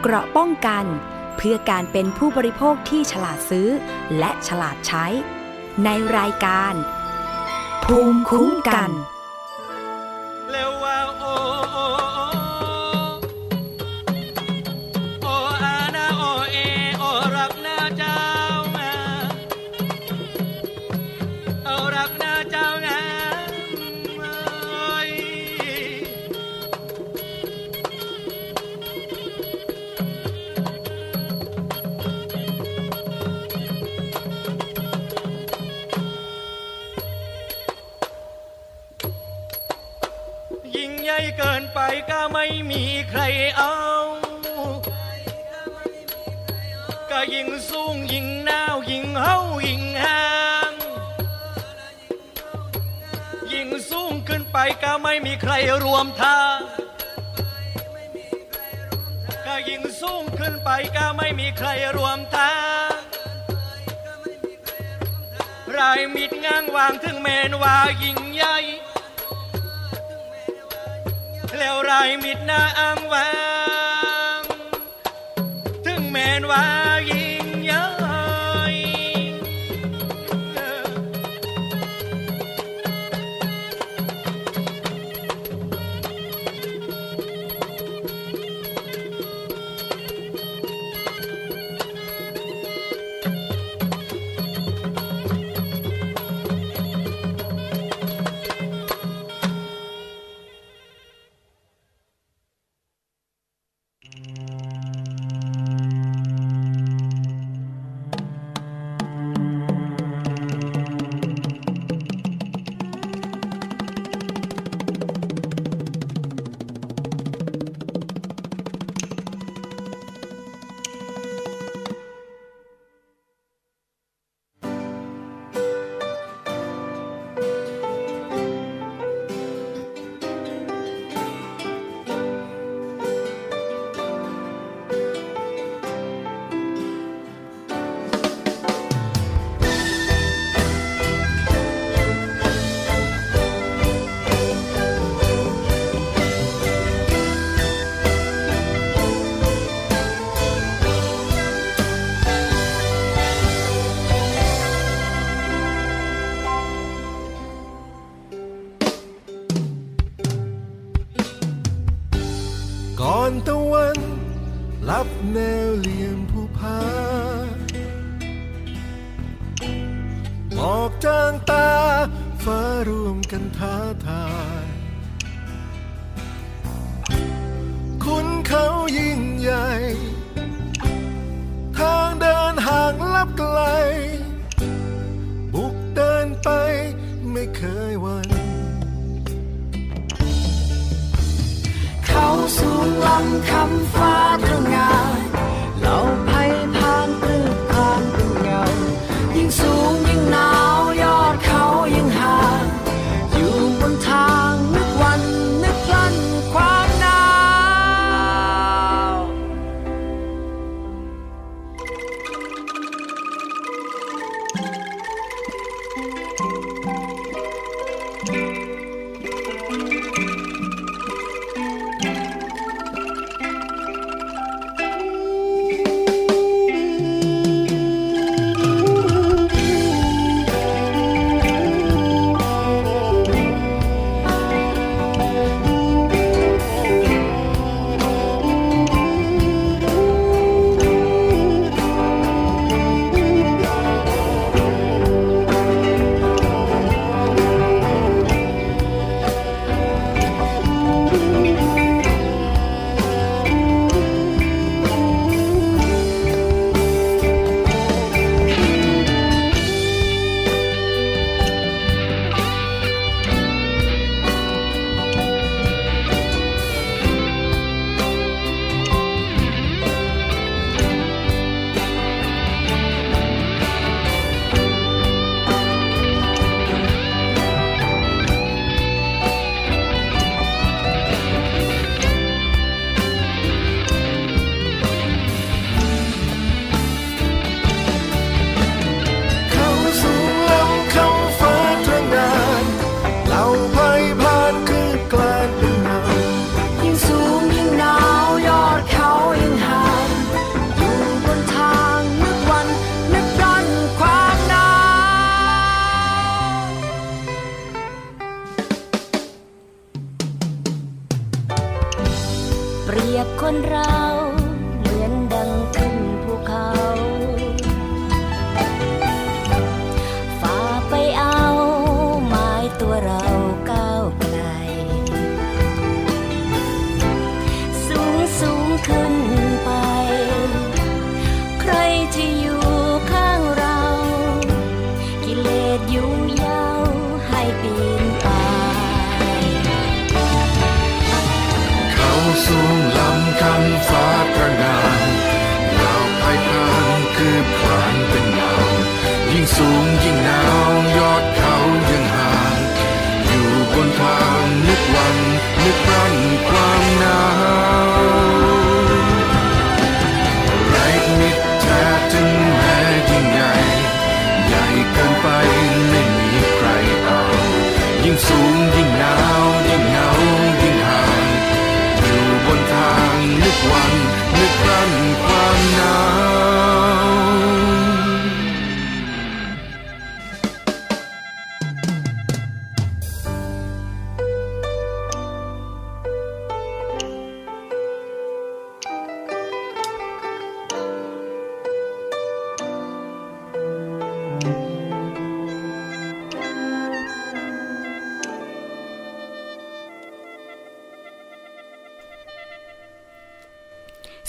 เกราะป้องกัน เพื่อการเป็นผู้บริโภคที่ฉลาดซื้อ และฉลาดใช้ ในรายการ ภูมิคุ้มกันแล้วว่าโอ รเอา ก็ยิ่งสูงยิ่งหนาวยิ่งเฮายิ่งห่างยิ่งสูงขึ้นไปก็ไม่มีใครรวมทางก็ยิ่งสูงขึ้นไปก็ไม่มีใครรวมทางรายมิดง้างวางถึงเมนว่ายิ่งใหญ่ แล้วไรมิดหน้าอ้างวาง ถึงแม้นว่า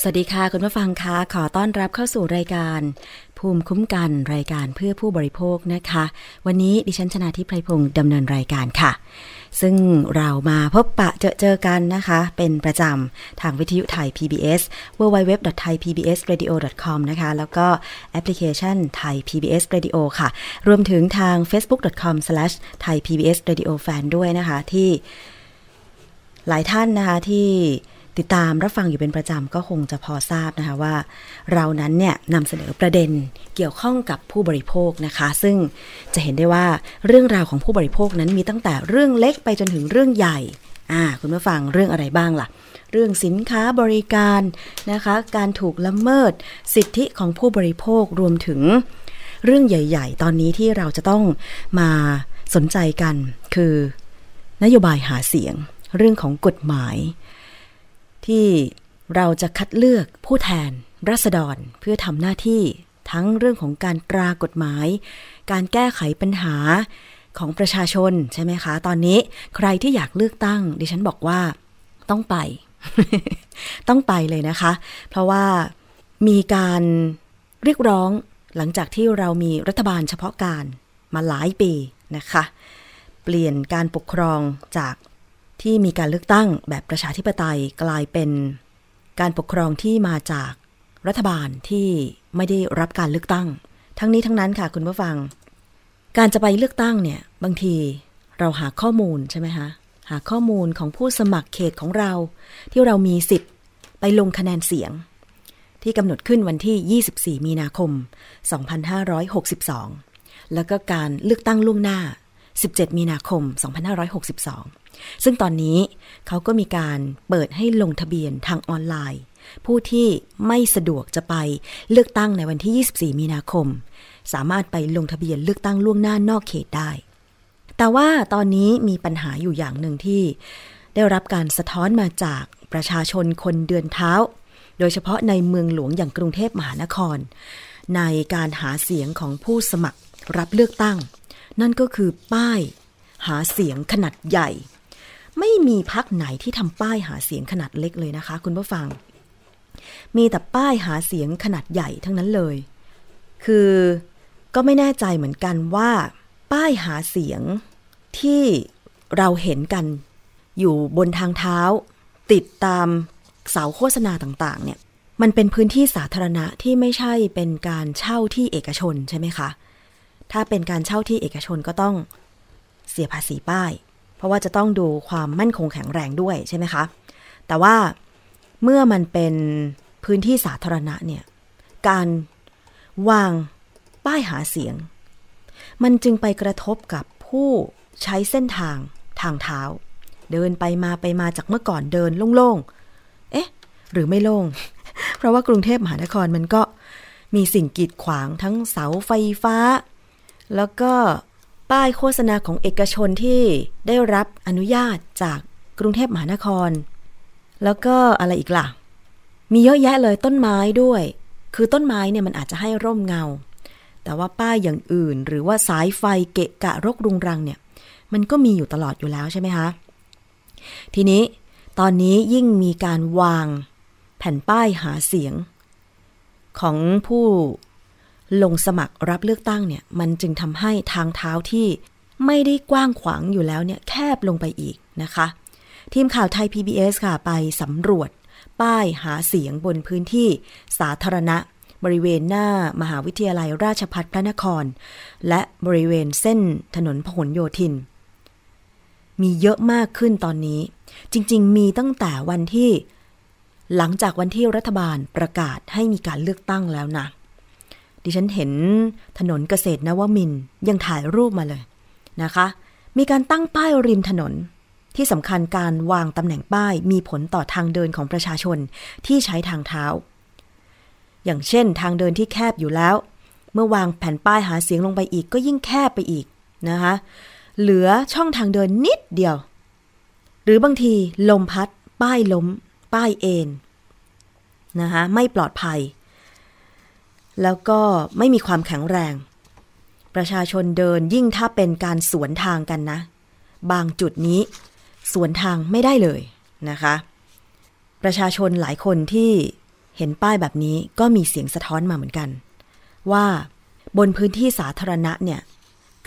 สวัสดีค่ะคุณผู้ฟังคะขอต้อนรับเข้าสู่รายการ ภูมิคุ้มกันรายการเพื่อผู้บริโภคนะคะ วันนี้ดิฉันชนาทิพไพรพงศ์ดำเนินรายการค่ะ ซึ่งเรามาพบปะเจอเจอกันนะคะ เป็นประจำทางวิทยุไทย PBS www.thaipbsradio.com นะคะ แล้วก็แอปพลิเคชันไทย PBS Radio ค่ะ รวมถึงทาง facebook.com/thaipbsradiofan ด้วยนะคะที่หลายท่านนะคะที่ ติดตามรับฟังอยู่เป็นประจำก็คงจะพอทราบนะคะว่า เรานั้นเนี่ยนำเสนอประเด็นเกี่ยวข้องกับผู้บริโภคนะคะ ซึ่งจะเห็นได้ว่าเรื่องราวของผู้บริโภคนั้นมีตั้งแต่เรื่องเล็กไปจนถึงเรื่องใหญ่อ่าคุณผู้ฟังเรื่องอะไรบ้างล่ะ เรื่องสินค้าบริการนะคะ การถูกละเมิดสิทธิของผู้บริโภครวมถึงเรื่องใหญ่ ๆ ตอนนี้ที่เราจะต้องมาสนใจกัน คือนโยบายหาเสียง เรื่องของกฎหมาย ที่เราจะคัดเลือกผู้แทนรัษฎรเพื่อทำหน้าที่ทั้งเรื่องของการตรากฎหมาย การแก้ไขปัญหาของประชาชนใช่ไหมคะ ตอนนี้ใครที่อยากเลือกตั้ง ดิฉันบอกว่าต้องไป ต้องไปเลยนะคะ เพราะว่ามีการเรียกร้องหลังจากที่เรามีรัฐบาลเฉพาะการมาหลายปีนะคะ เปลี่ยนการปกครองจาก ที่มีการเลือกตั้งแบบประชาธิปไตยกลายเป็นการปกครองที่มาจากรัฐบาลที่ไม่ได้รับการเลือกตั้ง ทั้งนี้ทั้งนั้นค่ะคุณผู้ฟัง การจะไปเลือกตั้งเนี่ยบางทีเราหาข้อมูลใช่ไหมคะหาข้อมูลของผู้สมัครเขตของเรา ที่เรามีสิทธิ์ไปลงคะแนนเสียง ที่กำหนดขึ้นวันที่ 24 มีนาคม 2562 แล้วก็การเลือกตั้งล่วงหน้า 17 มีนาคม 2562 ซึ่งตอนนี้เขาก็มีการเปิดให้ลงทะเบียนทางออนไลน์ ผู้ที่ไม่สะดวกจะไปเลือกตั้งในวันที่ 24 มีนาคม สามารถไปลงทะเบียนเลือกตั้งล่วงหน้านอกเขตได้ แต่ว่าตอนนี้มีปัญหาอยู่อย่างหนึ่งที่ ได้รับการสะท้อนมาจากประชาชนคนเดือนเท้า โดยเฉพาะในเมืองหลวงอย่างกรุงเทพมหานคร ในการหาเสียงของผู้สมัครรับเลือกตั้ง นั่นก็คือป้าย หาเสียงขนาดใหญ่ ไม่มีพักไหนที่ทำป้ายหาเสียงขนาดเล็กเลยนะคะ คุณผู้ฟัง มีแต่ป้ายหาเสียงขนาดใหญ่ทั้งนั้นเลย คือก็ไม่แน่ใจเหมือนกันว่า ป้ายหาเสียงที่เราเห็นกัน อยู่บนทางเท้า ติดตามเสาโฆษณาต่างๆ เนี่ย มันเป็นพื้นที่สาธารณะที่ไม่ใช่เป็นการเช่าที่เอกชนใช่ไหมคะ ถ้าเป็นการเช่าที่เอกชนก็ต้องเสียภาษีป้าย เพราะว่าจะต้องดูความมั่นคงแข็งแรงด้วยใช่ไหมคะ แต่ว่าเมื่อมันเป็นพื้นที่สาธารณะเนี่ย การวางป้ายหาเสียง มันจึงไปกระทบกับผู้ใช้เส้นทางทางเท้า เดินไปมาไปมาจากเมื่อก่อนเดินโล่งๆ เอ๊ะ หรือไม่โล่ง เพราะว่ากรุงเทพมหานครมันก็มีสิ่งกีดขวางทั้งเสาไฟฟ้า แล้วก็ป้ายโฆษณาของเอกชนที่ได้รับอนุญาตจากกรุงเทพมหานคร แล้วก็อะไรอีกล่ะ มีเยอะแยะเลยต้นไม้ด้วย คือต้นไม้เนี่ยมันอาจจะให้ร่มเงา แต่ว่าป้ายอย่างอื่น หรือว่าสายไฟเกะกะรกรุงรังเนี่ย มันก็มีอยู่ตลอดอยู่แล้วใช่ไหมคะ ทีนี้ตอนนี้ยิ่งมีการวางแผ่นป้ายหาเสียง ของผู้ ลงสมัครรับเลือกตั้งเนี่ย มันจึงทำให้ทางเท้าที่ไม่ได้กว้างขวางอยู่แล้วเนี่ยแคบลงไปอีกนะคะ ทีมข่าวไทย PBS ค่ะ ไปสำรวจ ป้ายหาเสียงบนพื้นที่สาธารณะ บริเวณหน้ามหาวิทยาลัยราชพัฒพระนคร และบริเวณเส้นถนนพหลโยธิน มีเยอะมากขึ้นตอนนี้ จริง ๆ มีตั้งแต่วันที่ หลังจากวันที่รัฐบาลประกาศให้มีการเลือกตั้งแล้วนะ ดิฉันเห็นถนนเกษตรนวมินยังถ่ายรูปมาเลยนะคะ มีการตั้งป้ายริมถนน ที่สำคัญการวางตำแหน่งป้ายมีผลต่อทางเดินของประชาชนที่ใช้ทางเท้า อย่างเช่นทางเดินที่แคบอยู่แล้ว เมื่อวางแผ่นป้ายหาเสียงลงไปอีกก็ยิ่งแคบไปอีกนะคะเหลือช่องทางเดินนิดเดียว หรือบางทีลมพัด ป้ายล้ม ป้ายเอ็นนะคะไม่ปลอดภัย แล้วก็ไม่มีความแข็งแรง ประชาชนเดินยิ่งถ้าเป็นการสวนทางกันนะ บางจุดนี้สวนทางไม่ได้เลยนะคะ ประชาชนหลายคนที่เห็นป้ายแบบนี้ก็มีเสียงสะท้อนมาเหมือนกัน ว่าบนพื้นที่สาธารณะเนี่ย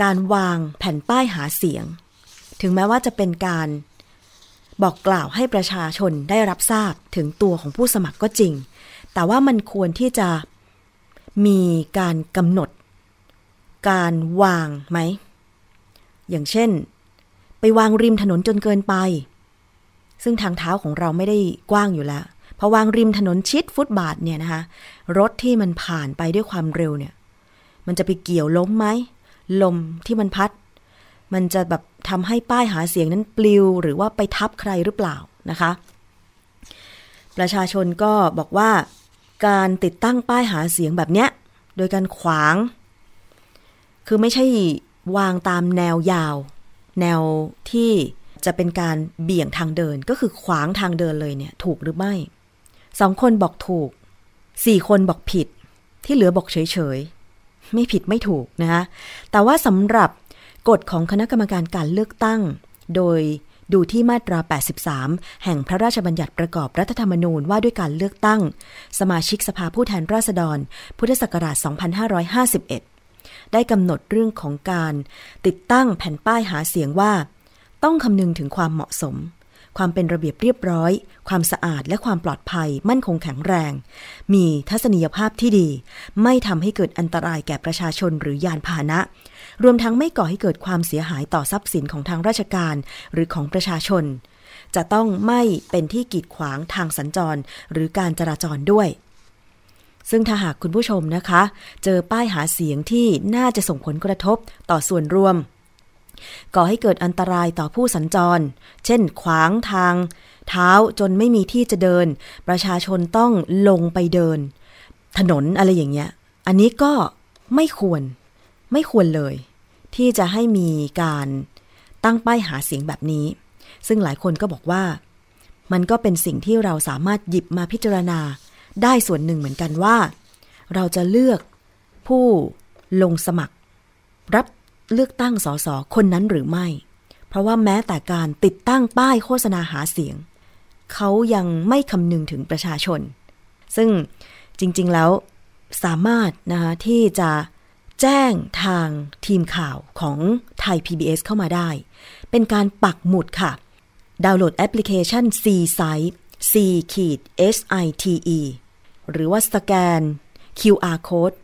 การวางแผ่นป้ายหาเสียง ถึงแม้ว่าจะเป็นการบอกกล่าวให้ประชาชนได้รับทราบถึงตัวของผู้สมัครก็จริง แต่ว่ามันควรที่จะ มีการกำหนด การวางไหม อย่างเช่น ไปวางริมถนนจนเกินไป ซึ่งทางเท้าของเราไม่ได้กว้างอยู่แล้วพอวางริมถนนชิดฟุตบาทเนี่ยนะคะ รถที่มันผ่านไปด้วยความเร็วเนี่ย มันจะไปเกี่ยวล้มไหม ลมที่มันพัด มันจะแบบทำให้ป้ายหาเสียงนั้นปลิว หรือว่าไปทับใครหรือเปล่านะคะ ประชาชนก็บอกว่า การติดตั้งป้ายหาเสียงแบบเนี้ย โดยการขวาง คือไม่ใช่วางตามแนวยาว แนวที่จะเป็นการเบี่ยงทางเดินก็คือขวางทางเดินเลยเนี่ย ถูกหรือไม่สองคนบอกถูกสี่คนบอกผิด ที่เหลือบอกเฉยๆ ไม่ผิดไม่ถูกนะคะแต่ว่าสำหรับกฎของคณะกรรมการการเลือกตั้ง โดย ดูที่มาตรา 83 แห่งพระราชบัญญัติประกอบรัฐธรรมนูญว่าด้วยการเลือกตั้ง สมาชิกสภาผู้แทนราษฎร พุทธศักราช 2551 ได้กำหนดเรื่องของการติดตั้งแผ่นป้ายหาเสียงว่า ต้องคำนึงถึงความเหมาะสม ความเป็นระเบียบเรียบร้อย ความสะอาดและความปลอดภัย มั่นคงแข็งแรง มีทัศนียภาพที่ดี ไม่ทำให้เกิดอันตรายแก่ประชาชนหรือยานพาหนะ รวมทั้งไม่ก่อให้เกิดความเสียหายต่อทรัพย์สินของทางราชการ หรือของประชาชน จะต้องไม่เป็นที่กีดขวางทางสัญจร หรือการจราจรด้วย ซึ่งถ้าหากคุณผู้ชมนะคะ เจอป้ายหาเสียงที่น่าจะส่งผลกระทบต่อส่วนรวม ก่อให้เกิดอันตรายต่อผู้สัญจร เช่น ขวางทาง เท้าจนไม่มีที่จะเดิน ประชาชนต้องลงไปเดิน ถนนอะไรอย่างเงี้ย อันนี้ก็ไม่ควร ไม่ควรเลย ที่จะให้มีการตั้งป้ายหาเสียงแบบนี้ ซึ่งหลายคนก็บอกว่า มันก็เป็นสิ่งที่เราสามารถหยิบมาพิจารณาได้ส่วนหนึ่งเหมือนกันว่า เราจะเลือกผู้ลงสมัคร รับเลือกตั้งสสคนนั้นหรือไม่ เพราะว่าแม้แต่การติดตั้งป้ายโฆษณาหาเสียง เขายังไม่คำนึงถึงประชาชน ซึ่งจริงๆแล้วสามารถนะคะที่จะ แจ้งทางทีมข่าวของไทย PBS เข้ามาได้ เป็นการปักหมุดค่ะ ดาวน์โหลดแอปพลิเคชัน C Site C ขีด S I T E หรือว่าสแกน QR code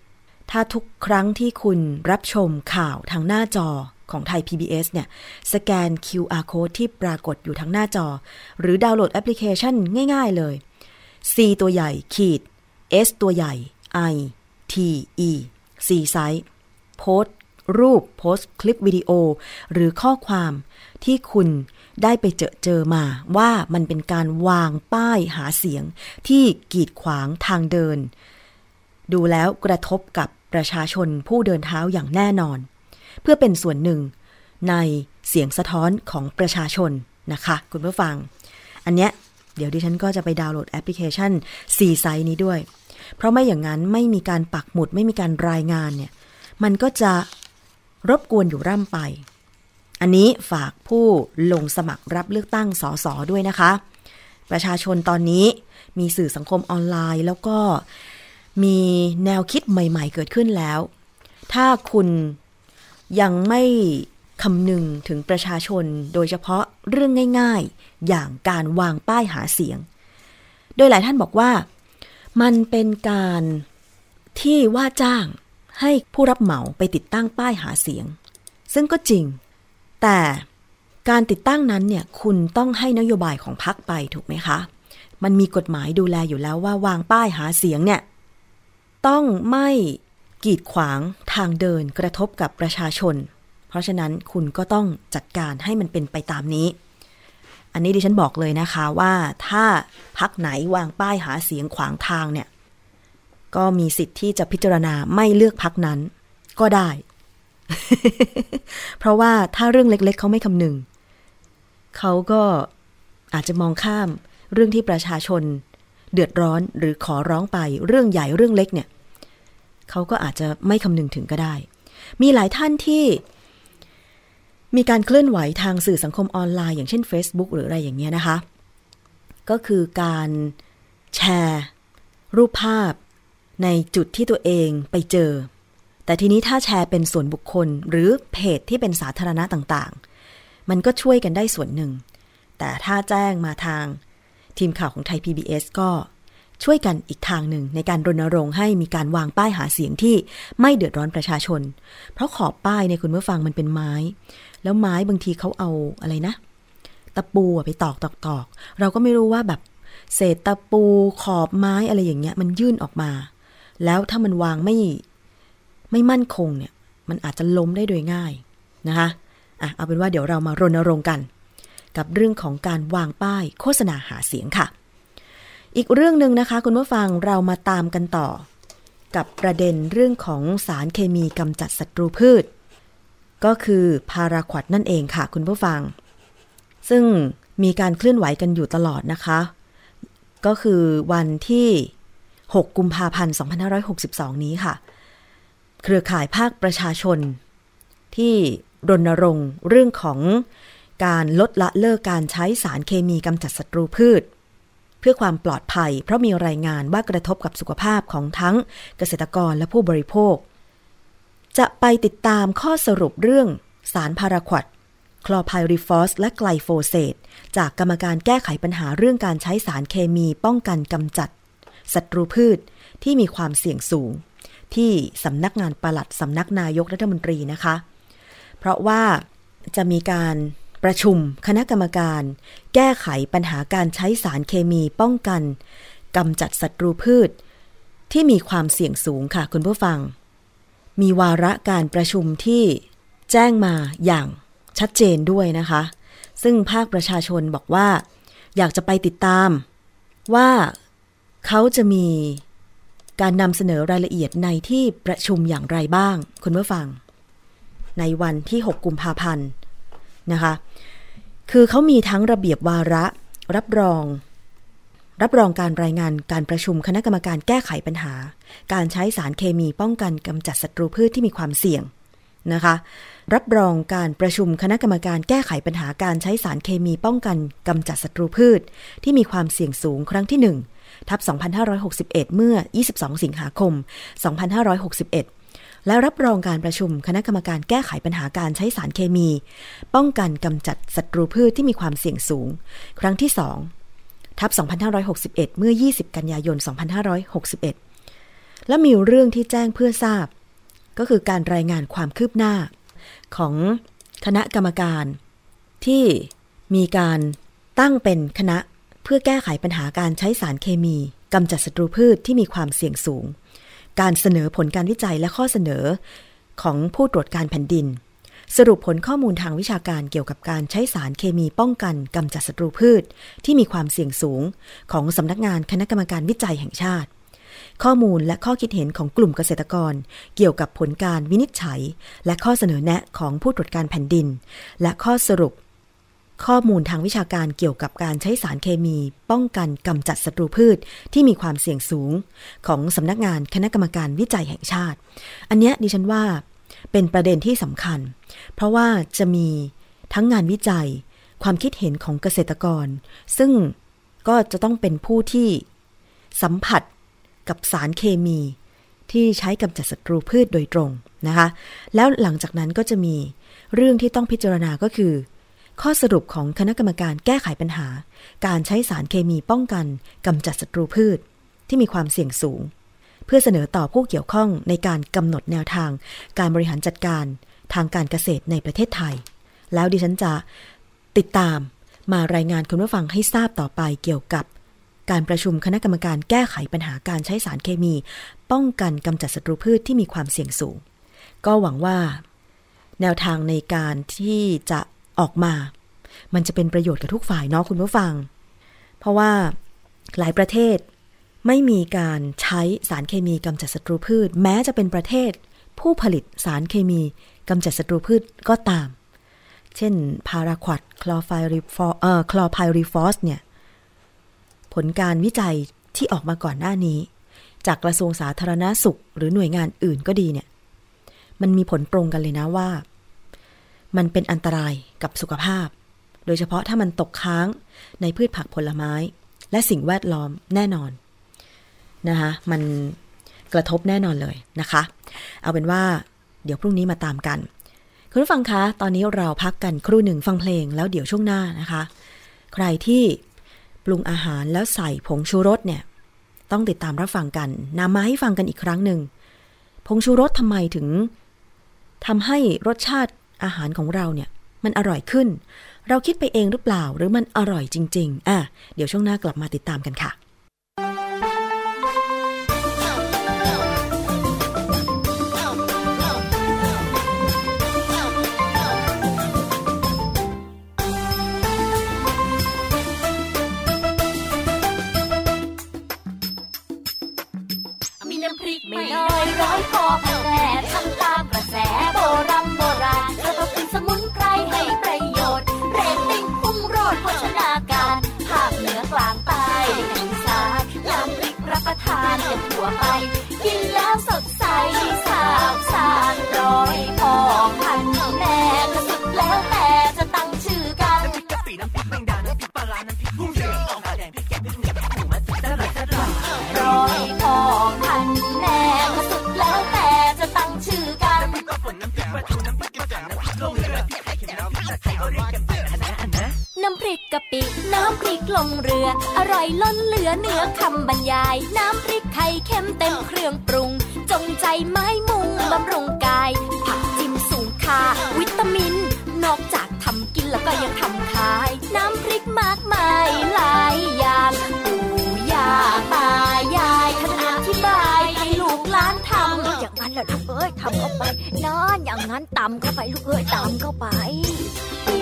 ถ้าทุกครั้งที่คุณรับชมข่าวทางหน้าจอของไทย PBS เนี่ย สแกน QR code ที่ปรากฏอยู่ทางหน้าจอ หรือดาวน์โหลดแอปพลิเคชันง่ายๆเลย C ตัวใหญ่ขีด S ตัวใหญ่ I T E C Site โพสต์ รูปโพสต์คลิปวิดีโอ หรือข้อความที่คุณได้ไปเจอเจอมาว่ามันเป็นการวางป้ายหาเสียงที่กีดขวางทางเดิน ดูแล้วกระทบกับประชาชนผู้เดินเท้าอย่างแน่นอน เพื่อเป็นส่วนหนึ่งในเสียงสะท้อนของประชาชนนะคะ คุณผู้ฟัง อันเนี้ยเดี๋ยวดิฉันก็จะไปดาวน์โหลดแอปพลิเคชัน4ไซต์นี้ด้วย เพราะไม่อย่างนั้นไม่มีการปักหมุดไม่มีการรายงานเนี่ย มันก็จะรบกวนอยู่ร่ำไป อันนี้ฝากผู้ลงสมัครรับเลือกตั้งสสด้วยนะคะ ประชาชนตอนนี้มีสื่อสังคมออนไลน์ แล้วก็มีแนวคิดใหม่ ๆ เกิดขึ้นแล้ว ถ้าคุณยังไม่คำนึงถึงประชาชนโดยเฉพาะเรื่องง่าย ๆ อย่างการวางป้ายหาเสียง โดยหลายท่านบอกว่า มันเป็นการที่ว่าจ้างให้ผู้รับเหมาไปติดตั้งป้ายหาเสียง ซึ่งก็จริง แต่การติดตั้งนั้นเนี่ยคุณต้องให้นโยบายของพรรคไปถูกไหมคะ มันมีกฎหมายดูแลอยู่แล้วว่าวางป้ายหาเสียงเนี่ยต้องไม่กีดขวางทางเดินกระทบกับประชาชน เพราะฉะนั้นคุณก็ต้องจัดการให้มันเป็นไปตามนี้ อันนี้ดิฉันบอกเลยนะคะว่าถ้าพักไหนวางป้ายหาเสียงขวางทางเนี่ย ก็มีสิทธิ์ที่จะพิจารณาไม่เลือกพักนั้น ก็ได้ เพราะว่าถ้าเรื่องเล็กๆ เขาไม่คำนึง เขาก็อาจจะมองข้ามเรื่องที่ประชาชน เดือดร้อนหรือขอร้องไปเรื่องใหญ่เรื่องเล็กเนี่ย เขาก็อาจจะไม่คำนึงถึงก็ได้ มีหลายท่านที่ มีการเคลื่อนไหวทางสื่อสังคมออนไลน์ อย่างเช่น Facebook หรืออะไรอย่างเงี้ยนะคะ ก็คือการแชร์ รูปภาพ ในจุดที่ตัวเองไปเจอ แต่ทีนี้ถ้าแชร์เป็นส่วนบุคคล หรือเพจที่เป็นสาธารณะต่างๆ มันก็ช่วยกันได้ส่วนหนึ่ง แต่ถ้าแจ้งมาทางทีมข่าวของไทย PBS ก็ช่วยกันอีกทางหนึ่งในการรณรงค์ให้มีการวางป้ายหาเสียงที่ไม่เดือดร้อนประชาชน เพราะขอบป้ายในคุณเมื่อฟังมันเป็นไม้ แล้วไม้บางทีเขาเอาอะไรนะ ตะปูไปตอกตอกตอก เราก็ไม่รู้ว่าแบบเศษตะปูขอบไม้อะไรอย่างเงี้ย มันยื่นออกมา แล้วถ้ามันวางไม่ไม่มั่นคงเนี่ย มันอาจจะล้มได้โดยง่ายนะคะอะเอาเป็นว่าเดี๋ยวเรามารณรงค์กัน กับเรื่องของการวางป้ายโฆษณาหาเสียงค่ะ อีกเรื่องหนึ่งนะคะ คุณผู้ฟังเรามาตามกันต่อ กับประเด็นเรื่องของสารเคมีกำจัดศัตรูพืช ก็คือพาราควดนั่นเองค่ะคุณผู้ฟัง ซึ่งมีการเคลื่อนไหวกันอยู่ตลอดนะคะ ก็คือวันที่ 6 กุมภาพันธ์ 2562 นี้ค่ะ เครือข่ายภาคประชาชน ที่รณรงค์เรื่องของการลดละเลิกการใช้สารเคมีกำจัดศัตรูพืช เพื่อความปลอดภัย เพราะมีรายงานว่ากระทบกับสุขภาพของทั้งเกษตรกรและผู้บริโภค จะไปติดตามข้อสรุปเรื่องสารพาราควอตคลอร์ไพริฟอสและไกลโฟเซตจากกรรมการแก้ไขปัญหาเรื่องการใช้สารเคมีป้องกันกำจัดศัตรูพืชที่มีความเสี่ยงสูง ที่สำนักงานปลัดสำนักนายกรัฐมนตรีนะคะ เพราะว่าจะมีการประชุมคณะกรรมการ แก้ไขปัญหาการใช้สารเคมีป้องกันกำจัดศัตรูพืช ที่มีความเสี่ยงสูงค่ะคุณผู้ฟัง มีวาระการประชุมที่แจ้งมาอย่างชัดเจนด้วยนะคะ ซึ่งภาคประชาชนบอกว่า อยากจะไปติดตาม ว่าเขาจะมีการนำเสนอรายละเอียดในที่ประชุมอย่างไรบ้าง คุณผู้ฟัง ในวันที่ 6 กุมภาพันธ์นะคะ คือเขามีทั้งระเบียบวาระรับรอง รับรองการรายงานการประชุมคณะกรรมการแก้ไขปัญหา การใช้สารเคมีป้องกันกำจัดศัตรูพืชที่มีความเสี่ยงนะคะ รับรองการประชุมคณะกรรมการแก้ไขปัญหาการใช้สารเคมีป้องกันกำจัดศัตรูพืช ที่มีความเสี่ยงสูงครั้งที่ 1 ทับ 2561 เมื่อ 22 สิงหาคม 2561 และรับรองการประชุมคณะกรรมการแก้ไขปัญหาการใช้สารเคมี ป้องกันกำจัดศัตรูพืชที่มีความเสี่ยงสูง ครั้งที่ 2 ทับ2561 เมื่อ 20 กันยายน 2561 และมีเรื่องที่แจ้งเพื่อทราบ ก็คือการรายงานความคืบหน้า ของคณะกรรมการ ที่มีการตั้งเป็นคณะเพื่อแก้ไขปัญหาการใช้สารเคมีกำจัดศัตรูพืชที่มีความเสี่ยงสูง การเสนอผลการวิจัยและข้อเสนอของผู้ตรวจการแผ่นดิน สรุปผลข้อมูลทางวิชาการเกี่ยวกับการใช้สารเคมีป้องกันกำจัดศัตรูพืช ที่มีความเสี่ยงสูง ของสำนักงานคณะกรรมการวิจัยแห่งชาติ ข้อมูลและข้อคิดเห็นของกลุ่มเกษตรกร เกี่ยวกับผลการวินิจฉัย และข้อเสนอแนะของผู้ตรวจการแผ่นดิน และข้อสรุป ข้อมูลทางวิชาการเกี่ยวกับการใช้สารเคมี ป้องกันกำจัดศัตรูพืชที่มีความเสี่ยงสูง ของสำนักงานคณะกรรมการวิจัยแห่งชาติ อันเนี้ยดิฉันว่า เป็นประเด็นที่สำคัญ เพราะว่าจะมีทั้งงานวิจัย ความคิดเห็นของเกษตรกร ซึ่งก็จะต้องเป็นผู้ที่สัมผัสกับสารเคมีที่ใช้กำจัดศัตรูพืชโดยตรงนะคะ แล้วหลังจากนั้นก็จะมีเรื่องที่ต้องพิจารณาก็คือ ข้อสรุปของคณะกรรมการแก้ไขปัญหา การใช้สารเคมีป้องกันกำจัดศัตรูพืชที่มีความเสี่ยงสูง เพื่อเสนอต่อผู้เกี่ยวข้องในการกำหนดแนวทาง การบริหารจัดการทางการเกษตรในประเทศไทย แล้วดิฉันจะติดตามมารายงานคุณผู้ฟังให้ทราบต่อไปเกี่ยวกับ การประชุมคณะกรรมการแก้ไขปัญหาการใช้สารเคมี ป้องกันกำจัดศัตรูพืชที่มีความเสี่ยงสูง ก็หวังว่า แนวทางในการที่จะออกมา มันจะเป็นประโยชน์กับทุกฝ่ายเนาะคุณผู้ฟัง เพราะว่าหลายประเทศ ไม่มีการใช้สารเคมีกำจัดศัตรูพืช แม้จะเป็นประเทศ ผู้ผลิตสารเคมีกำจัดศัตรูพืชก็ตาม เช่น พาราควดคลอไฟริฟอเอ่อคลอไพริฟอสเนี่ย ผลการวิจัยที่ออกมาก่อนหน้านี้ จากกระทรวงสาธารณาสุข หรือหน่วยงานอื่นก็ดีเนี่ย มันมีผลตรงกันเลยนะว่า มันเป็นอันตรายกับสุขภาพ โดยเฉพาะถ้ามันตกค้างในพืชผักผลไม้ และสิ่งแวดล้อมแน่นอน นะคะมันกระทบแน่นอนเลยนะคะ เอาเป็นว่าเดี๋ยวพรุ่งนี้มาตามกัน คุณผู้ฟังคะ ตอนนี้เราพักกันครู่หนึ่งฟังเพลงแล้วเดี๋ยวช่วงหน้านะคะ ใครที่ปรุงอาหารแล้วใส่ผงชูรสเนี่ย ต้องติดตามรับฟังกันนำมาให้ฟังกันอีกครั้งหนึ่งผงชูรสทำไมถึงทำให้รสชาติอาหารของเราเนี่ย มันอร่อยขึ้น เราคิดไปเองหรือเปล่าหรือมันอร่อยจริง ๆ อะ เดี๋ยวช่วงหน้ากลับมาติดตามกันค่ะ อย น้ำพริกกะปิ น้ำพริกลงเรือ อร่อยล้นเหลือเหนือคำบรรยาย น้ำพริกไทยเข้มเต็มเครื่องปรุง จงใจไม้มุงบำรุงกาย ผักจิ้มสูงค่าวิตามิน นอกจากทำกินแล้วก็ยังทำขาย น้ำพริกมากมายหลาย ละลูกเอ้ยทำเข้าไปนอนอย่างนั้นตำเข้าไปลูกเอ้ยตำเข้าไปปู่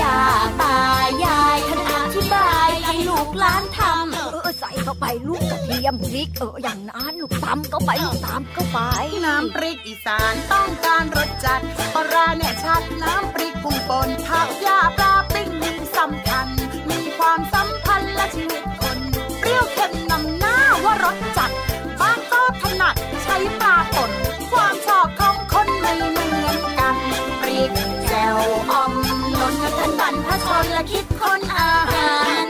ย่าตายายท่านอธิบายให้ลูกหลานทำเออใส่เข้าไปลูกกระเทียมพริกเอออย่างนั้นลูกตำเข้าไปลูกตำเข้าไป น้ำพริกอีสานต้องการรสจัดปลาเนี่ยชัดน้ำพริกกุ้งป่นผักหญ้าปลาปิ้งมีสำคัญ มีความสัมพันธ์และชีวิตคนเปรี้ยวเค็มนำหน้าว่ารสจัดบ้างก็ถนัดใช้ปลาป่น รพชนและคิดคนอาหาร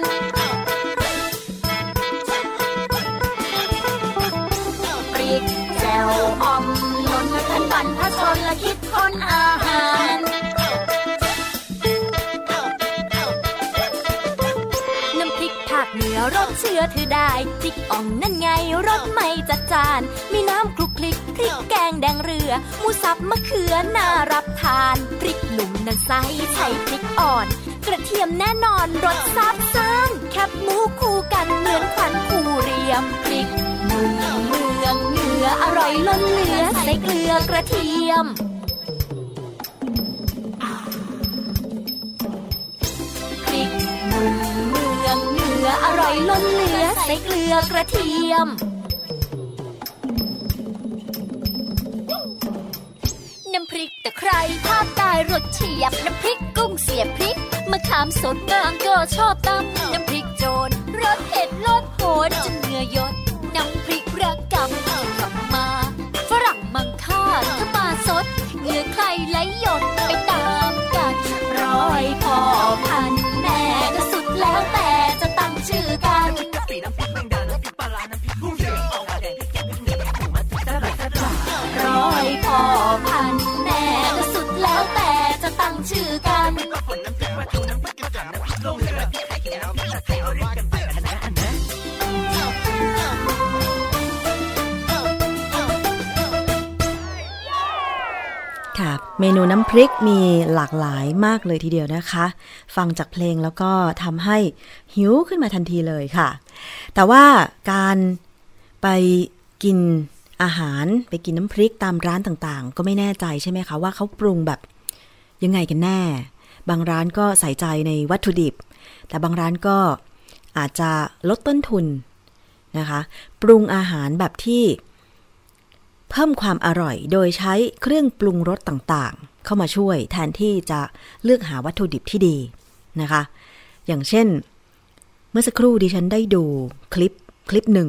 พริกแจ่วอ่อมนนท่านบรรพชนและคิดคนอาหารน้ำพริกภาคเหนือรสเชื่อถือได้พริกอ่องนั่นไงรสไม่จัดจาน มีน้ำคลุกคลิก ริกแกงแดงเรือ หมูสับมะเขือน่ารับทาน พริกหนุ่มนั้นใสใช้พริกอ่อน กระเทียมแน่นอนรสซับซ้านแคบหมูคู่กันเหมือนขวัญคู่เรียม พริกหนุ่มเมืองเหนืออร่อยล้นเหลือใส่เกลือกระเทียมพริกหนุ่มเมืองเหนืออร่อยล้นเหลือใส่เกลือกระเทียม ใคริกตะไครภาคใต้รสเฉียบ น้ำพริกกุ้งเสียบพริกมะขามสดนางก็ชอบตำน้ำพริกโจรรสเผ็ดรสโหดจนเหงื่อยดน้ำพริกระกำกำมา ฝรั่งมังค่าถ้ามาสดเหงื่อใครไหลหยด จะตั้งชื่อกันค่ะเมนูน้ำพริกมีหลากหลายมากเลยทีเดียวนะคะ ฟังจากเพลงแล้วก็ทำให้หิวขึ้นมาทันทีเลยค่ะ แต่ว่าการไปกินอาหารไปกินน้ำพริกตามร้านต่างๆ ก็ไม่แน่ใจใช่ไหมคะว่าเขาปรุงแบบ ยังไงกันแน่ บางร้านก็ใส่ใจในวัตถุดิบ แต่บางร้านก็อาจจะลดต้นทุนนะคะ ปรุงอาหารแบบที่เพิ่มความอร่อยโดยใช้เครื่องปรุงรสต่างๆ เข้ามาช่วยแทนที่จะเลือกหาวัตถุดิบที่ดีนะคะ อย่างเช่น เมื่อสักครู่ดิฉันได้ดูคลิปคลิปหนึ่ง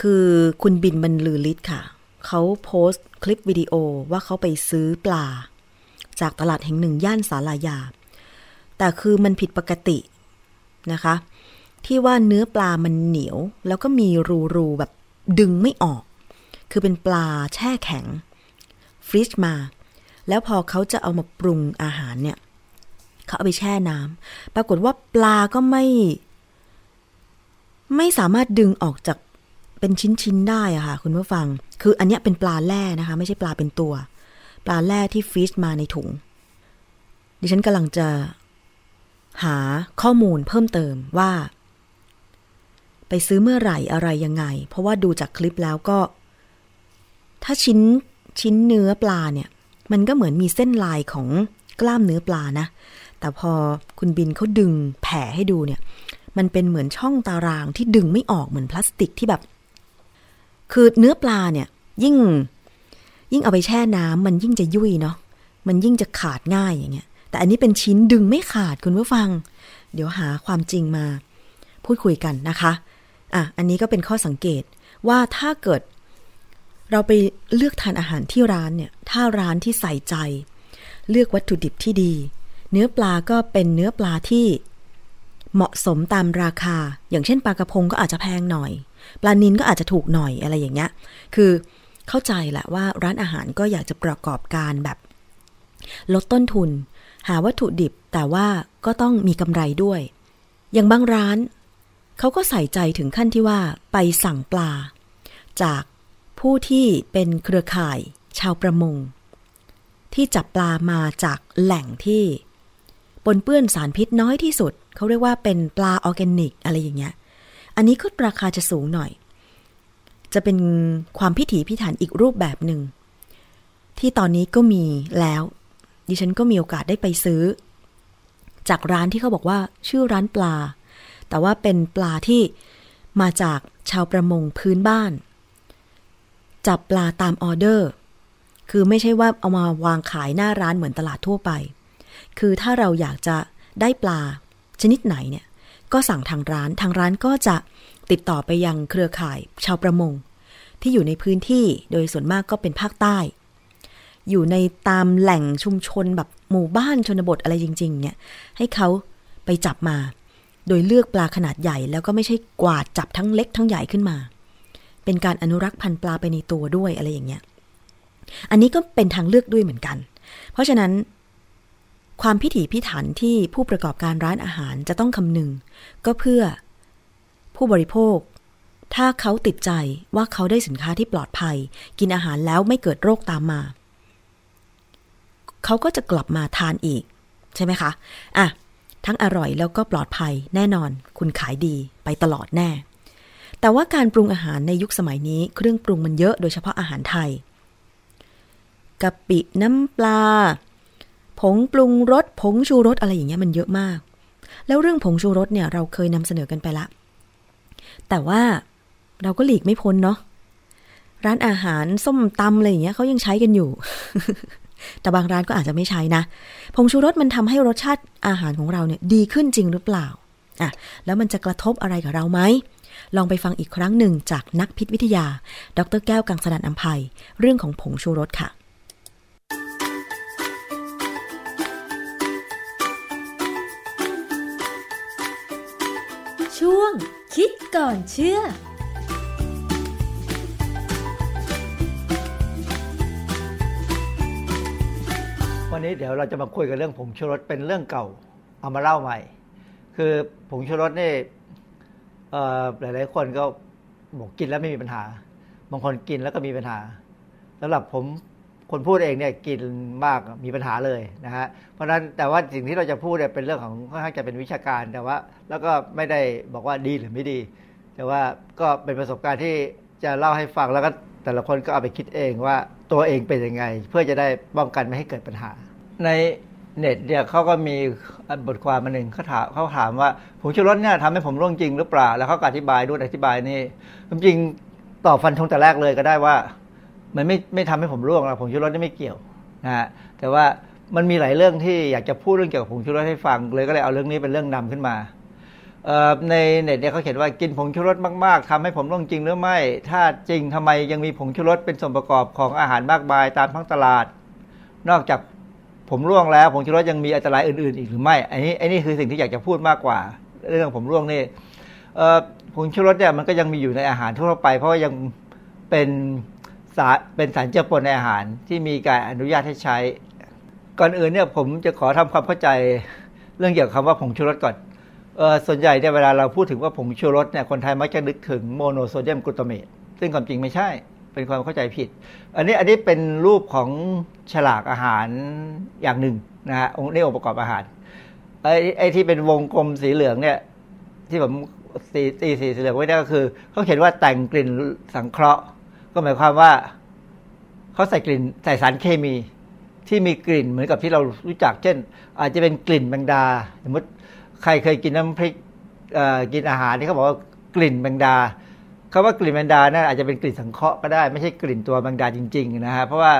คือคุณบินบรรลือฤทธิ์ค่ะ เขาโพสต์คลิปวิดีโอว่าเขาไปซื้อปลา จากตลาดแห่งหนึ่งย่านสาลายา แต่คือมันผิดปกตินะคะ ที่ว่าเนื้อปลามันเหนียว แล้วก็มีรูๆแบบดึงไม่ออก คือเป็นปลาแช่แข็ง ฟรีซมา แล้วพอเขาจะเอามาปรุงอาหารเนี่ยเขาเอาไปแช่น้ำปรากฏว่าปลาก็ไม่ ไม่สามารถดึงออกจาก เป็นชิ้นๆได้อะค่ะ คุณผู้ฟัง คืออันเนี้ยเป็นปลาแร่นะคะ ไม่ใช่ปลาเป็นตัว ปลาแร่ที่ฟรีซมาในถุง ดิฉันกำลังจะ หาข้อมูลเพิ่มเติมว่า ไปซื้อเมื่อไหร่อะไรยังไง เพราะว่าดูจากคลิปแล้วก็ ถ้าชิ้นชิ้นเนื้อปลาเนี่ย มันก็เหมือนมีเส้นลายของกล้ามเนื้อปลานะ แต่พอคุณบินเขาดึงแผ่ให้ดูเนี่ยมันเป็นเหมือนช่องตารางที่ดึงไม่ออกเหมือนพลาสติกที่แบบ คือเนื้อปลาเนี่ยยิ่งยิ่งเอาไปแช่น้ำมันยิ่งจะยุ่ยเนาะมันยิ่งจะขาดง่ายอย่างเงี้ย แต่อันนี้เป็นชิ้นดึงไม่ขาดคุณผู้ฟัง เดี๋ยวหาความจริงมา พูดคุยกันนะคะอะอันนี้ก็เป็นข้อสังเกตว่าถ้าเกิด เราไปเลือกทานอาหารที่ร้านเนี่ย ถ้าร้านที่ใส่ใจ เลือกวัตถุดิบที่ดี เนื้อปลาก็เป็นเนื้อปลาที่เหมาะสมตามราคา อย่างเช่นปลากระพงก็อาจจะแพงหน่อย ปลานินก็อาจจะถูกหน่อยอะไรอย่างเงี้ย คือเข้าใจแหละว่าร้านอาหารก็อยากจะประกอบการแบบ ลดต้นทุน หาวัตถุดิบแต่ว่าก็ต้องมีกำไรด้วย อย่างบางร้านเขาก็ใส่ใจถึงขั้นที่ว่าไปสั่งปลา จากผู้ที่เป็นเครือข่ายชาวประมง ที่จับปลามาจากแหล่งที่ปนเปื้อนสารพิษน้อยที่สุด เขาเรียกว่าเป็นปลาออร์แกนิก อะไรอย่างเงี้ย อันนี้ก็ราคาจะสูงหน่อย จะเป็นความพิถีพิถันอีกรูปแบบหนึ่ง ที่ตอนนี้ก็มีแล้ว ดิฉันก็มีโอกาสได้ไปซื้อ จากร้านที่เขาบอกว่าชื่อร้านปลา แต่ว่าเป็นปลาที่มาจากชาวประมงพื้นบ้าน จับปลาตามออเดอร์ คือไม่ใช่ว่าเอามาวางขายหน้าร้านเหมือนตลาดทั่วไป คือถ้าเราอยากจะได้ปลาชนิดไหนเนี่ย ก็สั่งทางร้าน ทางร้านก็จะติดต่อไปยังเครือข่ายชาวประมง ที่อยู่ในพื้นที่โดยส่วนมากก็เป็นภาคใต้ อยู่ในตามแหล่งชุมชนแบบหมู่บ้านชนบทอะไรจริง ๆ เนี่ย ให้เขาไปจับมา โดยเลือกปลาขนาดใหญ่ แล้วก็ไม่ใช่กวาดจับทั้งเล็กทั้งใหญ่ขึ้นมา เป็นการอนุรักษ์พันธุ์ปลาไปในตัวด้วยอะไรอย่างเงี้ย อันนี้ก็เป็นทางเลือกด้วยเหมือนกัน เพราะฉะนั้น ความพิถีพิถันที่ผู้ประกอบการร้านอาหารจะต้องคำนึง ก็เพื่อ ผู้บริโภค ถ้าเขาติดใจว่าเขาได้สินค้าที่ปลอดภัย กินอาหารแล้วไม่เกิดโรคตามมา เขาก็จะกลับมาทานอีก ใช่ไหมคะอะทั้งอร่อยแล้วก็ปลอดภัยแน่นอน คุณขายดีไปตลอดแน่ แต่ว่าการปรุงอาหารในยุคสมัยนี้เครื่องปรุงมันเยอะโดยเฉพาะอาหารไทยกะปิน้ำปลา ผงปรุงรสผงชูรสอะไรอย่างเงี้ยมันเยอะมาก แล้วเรื่องผงชูรสเนี่ยเราเคยนำเสนอกันไปละ แต่ว่าเราก็หลีกไม่พ้นเนาะร้านอาหารส้มตำอะไรอย่างเงี้ยเขายังใช้กันอยู่ แต่บางร้านก็อาจจะไม่ใช้นะ ผงชูรสมันทำให้รสชาติอาหารของเราเนี่ยดีขึ้นจริงหรือเปล่าอะแล้วมันจะกระทบอะไรกับเราไหม ลองไปฟังอีกครั้งหนึ่งจากนักพิษวิทยา ดรแก้วกังสดานอัมภัยเรื่องของผงชูรสค่ะ คิดก่อนเชื่อวันนี้เดี๋ยวเราจะมาคุยกันเรื่องผงชูรสเป็นเรื่องเก่าเอามาเล่าใหม่ คือผงชูรสนี่เอ่อหลายๆคนก็บอกกินแล้วไม่มีปัญหา บางคนกินแล้วก็มีปัญหาสำหรับผม คนพูดเองเนี่ยกินมากมีปัญหาเลยนะฮะเพราะฉะนั้นแต่ว่าสิ่งที่เราจะพูดเนี่ยเป็นเรื่องของค่อนข้างจะเป็นวิชาการแต่ว่า แล้วก็ไม่ได้บอกว่าดีหรือไม่ดี แต่ว่าก็เป็นประสบการณ์ที่จะเล่าให้ฟังแล้วก็แต่ละคนก็เอาไปคิดเองว่าตัวเองเป็นยังไง เพื่อจะได้ป้องกันไม่ให้เกิดปัญหา ในเน็ตเนี่ยเขาก็มีบทความมาหนึ่งเขาถามเขาถามว่าผงชูรสเนี่ยทำให้ผมร่วงจริงหรือเปล่า แล้วเขาอธิบายด้วยอธิบายนี่จริงตอบฟันธงแต่แรกเลยก็ได้ว่า มันไม่ไม่ทำให้ผมร่วงหรอกผงชูรสนี่ไม่เกี่ยวนะฮะแต่ว่ามันมีหลายเรื่องที่อยากจะพูดเรื่องเกี่ยวกับผงชูรสให้ฟัง เลยก็เลยเอาเรื่องนี้เป็นเรื่องนำขึ้นมาในเน็ตเนี่ยเขาเขียนว่ากินผงชูรสมาก ๆทำให้ผมร่วงจริงหรือไม่ ถ้าจริงทำไมยังมีผงชูรสเป็นส่วนประกอบของอาหารมากมายตามท้องตลาด นอกจากผมร่วงแล้วผงชูรสยังมีอันตรายอื่น ๆ อีกหรือไม่อันนี้อันนี้คือสิ่งที่อยากจะพูดมากกว่า เรื่องผมร่วงนี่ผงชูรสเนี่ยมันก็ยังมีอยู่ในอาหารทั่วไป เพราะว่ายังเป็น สารเป็นสารเจือปนในอาหารที่มีการอนุญาตให้ใช้ ก่อนอื่นเนี่ยผมจะขอทำความเข้าใจเรื่องเกี่ยวกับคำว่าผงชูรสก่อนเออส่วนใหญ่เนี่ยเวลาเราพูดถึงว่าผงชูรสเนี่ยคนไทยมักจะนึกถึงโมโนโซเดียมกลูตาเมตซึ่งความจริงไม่ใช่เป็นความเข้าใจผิด อันนี้อันนี้เป็นรูปของฉลากอาหารอย่างหนึ่งนะฮะองค์นี่องค์ประกอบอาหารไอ้ไอ้ที่เป็นวงกลมสีเหลืองเนี่ยที่ผมสีสีสีเหลืองไว้นี่ก็คือเขาเขียนว่าแต่งกลิ่นสังเคราะห์ ก็หมายความว่าเขาใส่กลิ่นใส่สารเคมีที่มีกลิ่นเหมือนกับที่เรารู้จัก เช่น อาจจะเป็นกลิ่นแมงดา สมมติใครเคยกินน้ำพริกกินอาหารที่เขาบอกว่ากลิ่นแมงดาคำว่ากลิ่นแมงดานั่นอาจจะเป็นกลิ่นสังเคราะห์ก็ได้ ไม่ใช่กลิ่นตัวแมงดาจริง ๆ นะฮะเพราะว่า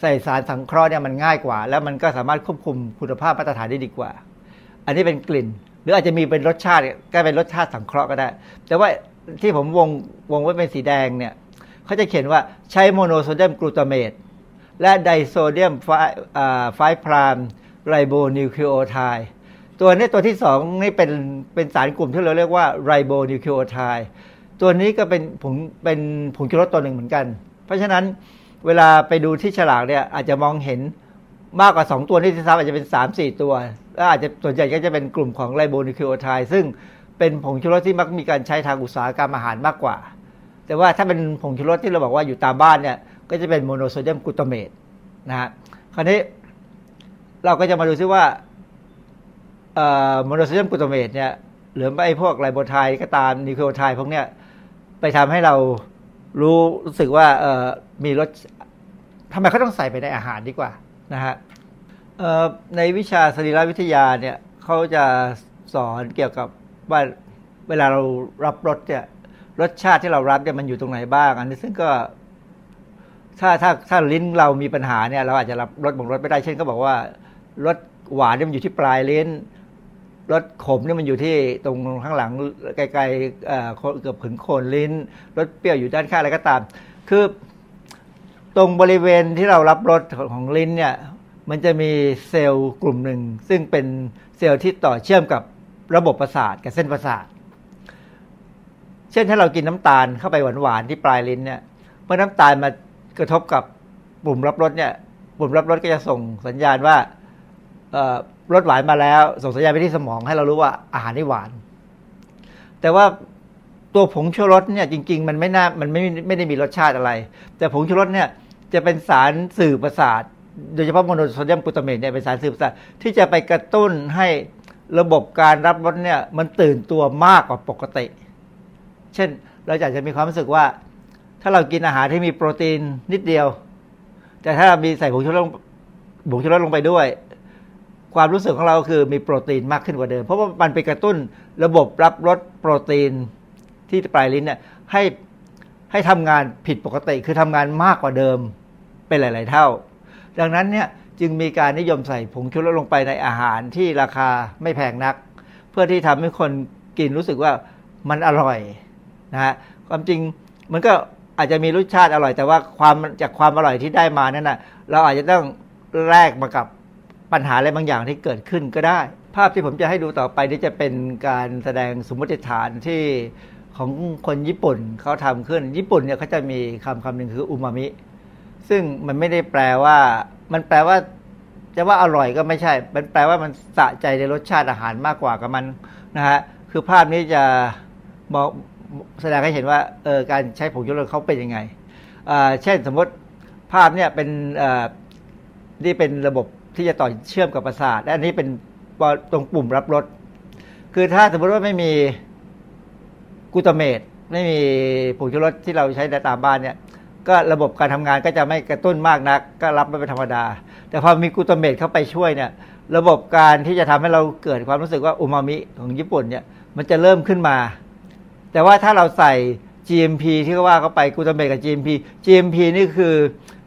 ใส่สารสังเคราะห์เนี่ยมันง่ายกว่า แล้วมันก็สามารถควบคุมคุณภาพมาตรฐานได้ดีกว่า อันนี้เป็นกลิ่น หรืออาจจะมีเป็นรสชาติก็เป็นรสชาติสังเคราะห์ก็ได้ แต่ว่าที่ผมวงวงไว้เป็นสีแดงเนี่ย เขาจะเขียนว่าใช้โมโนโซเดียมกลูตาเมตและ disodium five prime ribonucleotide ตัวนี้ตัวที่สองนี่เป็นเป็นสารกลุ่มที่เราเรียกว่าไรโบนิวคลีโอไทด์ตัวนี้ก็เป็นผงเป็นผงชูรสตัวหนึ่งเหมือนกัน เพราะฉะนั้นเวลาไปดูที่ฉลากเนี่ยอาจจะมองเห็นมากกว่า 2 ตัวนี่ที่ซ้ำอาจจะเป็น 3 4 ตัว แล้วอาจจะส่วนใหญ่ก็จะเป็นกลุ่มของไรโบนิวคลีโอไทด์ซึ่งเป็นผงชูรสที่มักมีการใช้ทางอุตสาหกรรมอาหารมากกว่า แต่ว่าถ้าเป็นผงชูรสที่เราบอกว่าอยู่ตามบ้านเนี่ย ก็จะเป็นโมโนโซเดียมกลูตาเมตนะฮะคราวนี้เราก็จะมาดูซิว่าโมโนโซเดียมกลูตาเมตเนี่ยหรือไอ้พวกไรโบไทด์ก็ตามนิวคลีโอไทด์พวกเนี้ยไปทำให้เรารู้รู้สึกว่าเออมีรสทำไมเขาต้องใส่ไปในอาหารดีกว่านะฮะในวิชาสรีรวิทยาเนี่ยเขาจะสอนเกี่ยวกับว่าเวลาเรารับรสเนี่ย รสชาติที่เรารับเนี่ยมันอยู่ตรงไหนบ้าง อันนี้ซึ่งก็ถ้าถ้าถ้าลิ้นเรามีปัญหาเนี่ย เราอาจจะรับรสบางรสไม่ได้เช่นเขาบอกว่ารสหวานเนี่ยมันอยู่ที่ปลายลิ้นรสขมเนี่ยมันอยู่ที่ตรงข้างหลังไกลๆเกือบถึงโคนลิ้นรสเปรี้ยวอยู่ด้านข้างอะไรก็ตาม คือ ตรงบริเวณที่เรารับรสของลิ้นเนี่ย มันจะมีเซลล์กลุ่มหนึ่ง ซึ่งเป็นเซลล์ที่ต่อเชื่อมกับระบบประสาทกับเส้นประสาท เช่นถ้าเรากินน้ำตาลเข้าไปหวานๆที่ปลายลิ้นเนี่ย เมื่อน้ำตาลมากระทบกับปุ่มรับรสเนี่ย ปุ่มรับรสก็จะส่งสัญญาณว่ารสหวานมาแล้ว ส่งสัญญาณไปที่สมองให้เรารู้ว่าอาหารนี่หวาน แต่ว่าตัวผงชูรสเนี่ยจริง ๆ มันไม่น่ามันไม่ไม่ได้มีรสชาติอะไร แต่ผงชูรสเนี่ยจะเป็นสารสื่อประสาท โดยเฉพาะโมโนโซเดียมกลูตาเมตเนี่ยเป็นสารสื่อประสาทที่จะไปกระตุ้นให้ระบบการรับรสเนี่ยมันตื่นตัวมากกว่าปกติ เช่น เราอาจจะมีความรู้สึกว่า ถ้าเรากินอาหารที่มีโปรตีนนิดเดียว แต่ถ้ามีใส่ผงชูรสผงชูรสลงไปด้วย ความรู้สึกของเราคือมีโปรตีนมากขึ้นกว่าเดิม เพราะว่ามันไปกระตุ้นระบบรับรสโปรตีนที่ปลายลิ้นเนี่ยให้ให้ทำงานผิดปกติคือทำงานมากกว่าเดิมเป็นหลาย ๆ เท่า ดังนั้นเนี่ยจึงมีการนิยมใส่ผงชูรสลงไปในอาหารที่ราคาไม่แพงนัก เพื่อที่ทำให้คนกินรู้สึกว่ามันอร่อย นะฮะความจริงมันก็อาจจะมีรสชาติอร่อย แต่ว่าความจากความอร่อยที่ได้มานั้นนะเราอาจจะต้องแลกมากับปัญหาอะไรบางอย่างที่เกิดขึ้นก็ได้ ภาพที่ผมจะให้ดูต่อไปนี่จะเป็นการแสดงสมมติฐานที่ของคนญี่ปุ่นเขาทำขึ้น ญี่ปุ่นเนี่ยเขาจะมีคำคำหนึ่งคืออูมามิ ซึ่งมันไม่ได้แปลว่า มันแปลว่าจะว่าอร่อยก็ไม่ใช่ มันแปลว่ามันสะใจในรสชาติอาหารมากกว่ากับมันนะฮะ คือภาพนี้จะบอก แสดงให้เห็นว่าเออการใช้ผงชูรสเขาเป็นยังไงเช่นสมมติภาพเนี่ยเป็นนี่เป็นระบบที่จะต่อเชื่อมกับประสาทและอันนี้เป็นตรงปุ่มรับรสคือถ้าสมมติว่าไม่มีกูตาเมตไม่มีผงชูรสที่เราใช้ในตามบ้านเนี่ย ก็ระบบการทำงานก็จะไม่กระตุ้นมากนัก ก็รับไม่เป็นธรรมดา แต่พอมีกูตาเมตเข้าไปช่วยเนี่ย ระบบการที่จะทำให้เราเกิดความรู้สึกว่าอูมามิของญี่ปุ่นเนี่ย มันจะเริ่มขึ้นมา แต่ว่าถ้าเราใส่ GMP ที่เขาว่าเข้าไปกูตาเมตกับ GMP GMP นี่คือ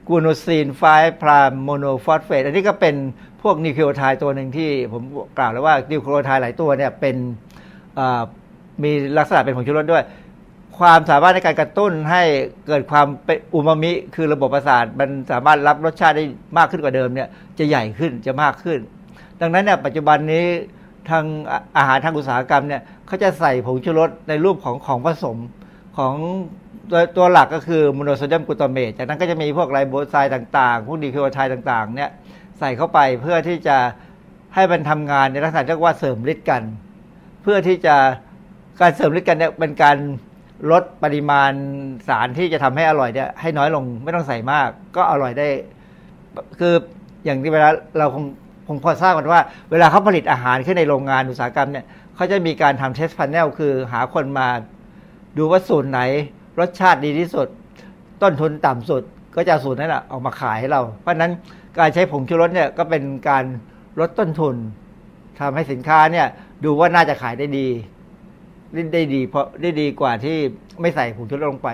guanosine five prime monophosphate อันนี้ก็เป็นพวกนิวคลีโอไทด์ตัวหนึ่งที่ผมกล่าวแล้วว่านิวคลีโอไทด์หลายตัวเนี่ยเป็นมีลักษณะเป็นผงชูรสด้วย ความสามารถในการกระตุ้นให้เกิดความเป็นอูมามิ คือระบบประสาทมันสามารถรับรสชาติได้มากขึ้นกว่าเดิมเนี่ยจะใหญ่ขึ้นจะมากขึ้น ดังนั้นเนี่ยปัจจุบันนี้ ทางอาหารทางอุตสาหกรรมเนี่ยเขาจะใส่ผงชูรสในรูปของของผสมของตัวตัวหลักก็คือโมโนโซเดียมกลูตาเมตจากนั้นก็จะมีพวกไรโบไทด์ต่าง ๆ พวกนิวคลีโอไทด์ต่างๆเนี่ยใส่เข้าไปเพื่อที่จะให้มันทำงานในลักษณะเรียกว่าเสริมฤทธิ์กัน เพื่อที่จะการเสริมฤทธิ์กันเนี่ยเป็นการลดปริมาณสารที่จะทำให้อร่อยเนี่ยให้น้อยลงไม่ต้องใส่มาก ก็อร่อยได้ คืออย่างที่เวลาเราคง งพอทราบกันว่า เวลาเขาผลิตอาหารขึ้นในโรงงานอุตสาหกรรมเนี่ยเขาจะมีการทำเทสพานเนลคือหาคนมาดูว่าสูตรไหน รสชาติดีที่สุด ต้นทุนต่ำสุดก็จะสูตรนั้นแหละออกมาขายให้เรา เพราะฉะนั้นการใช้ผงชูรสเนี่ยก็เป็นการลดต้นทุนทำให้สินค้าเนี่ยดูว่าน่าจะขายได้ดีได้ดีเพราะได้ดีกว่าที่ไม่ใส่ผงชูรสลงไป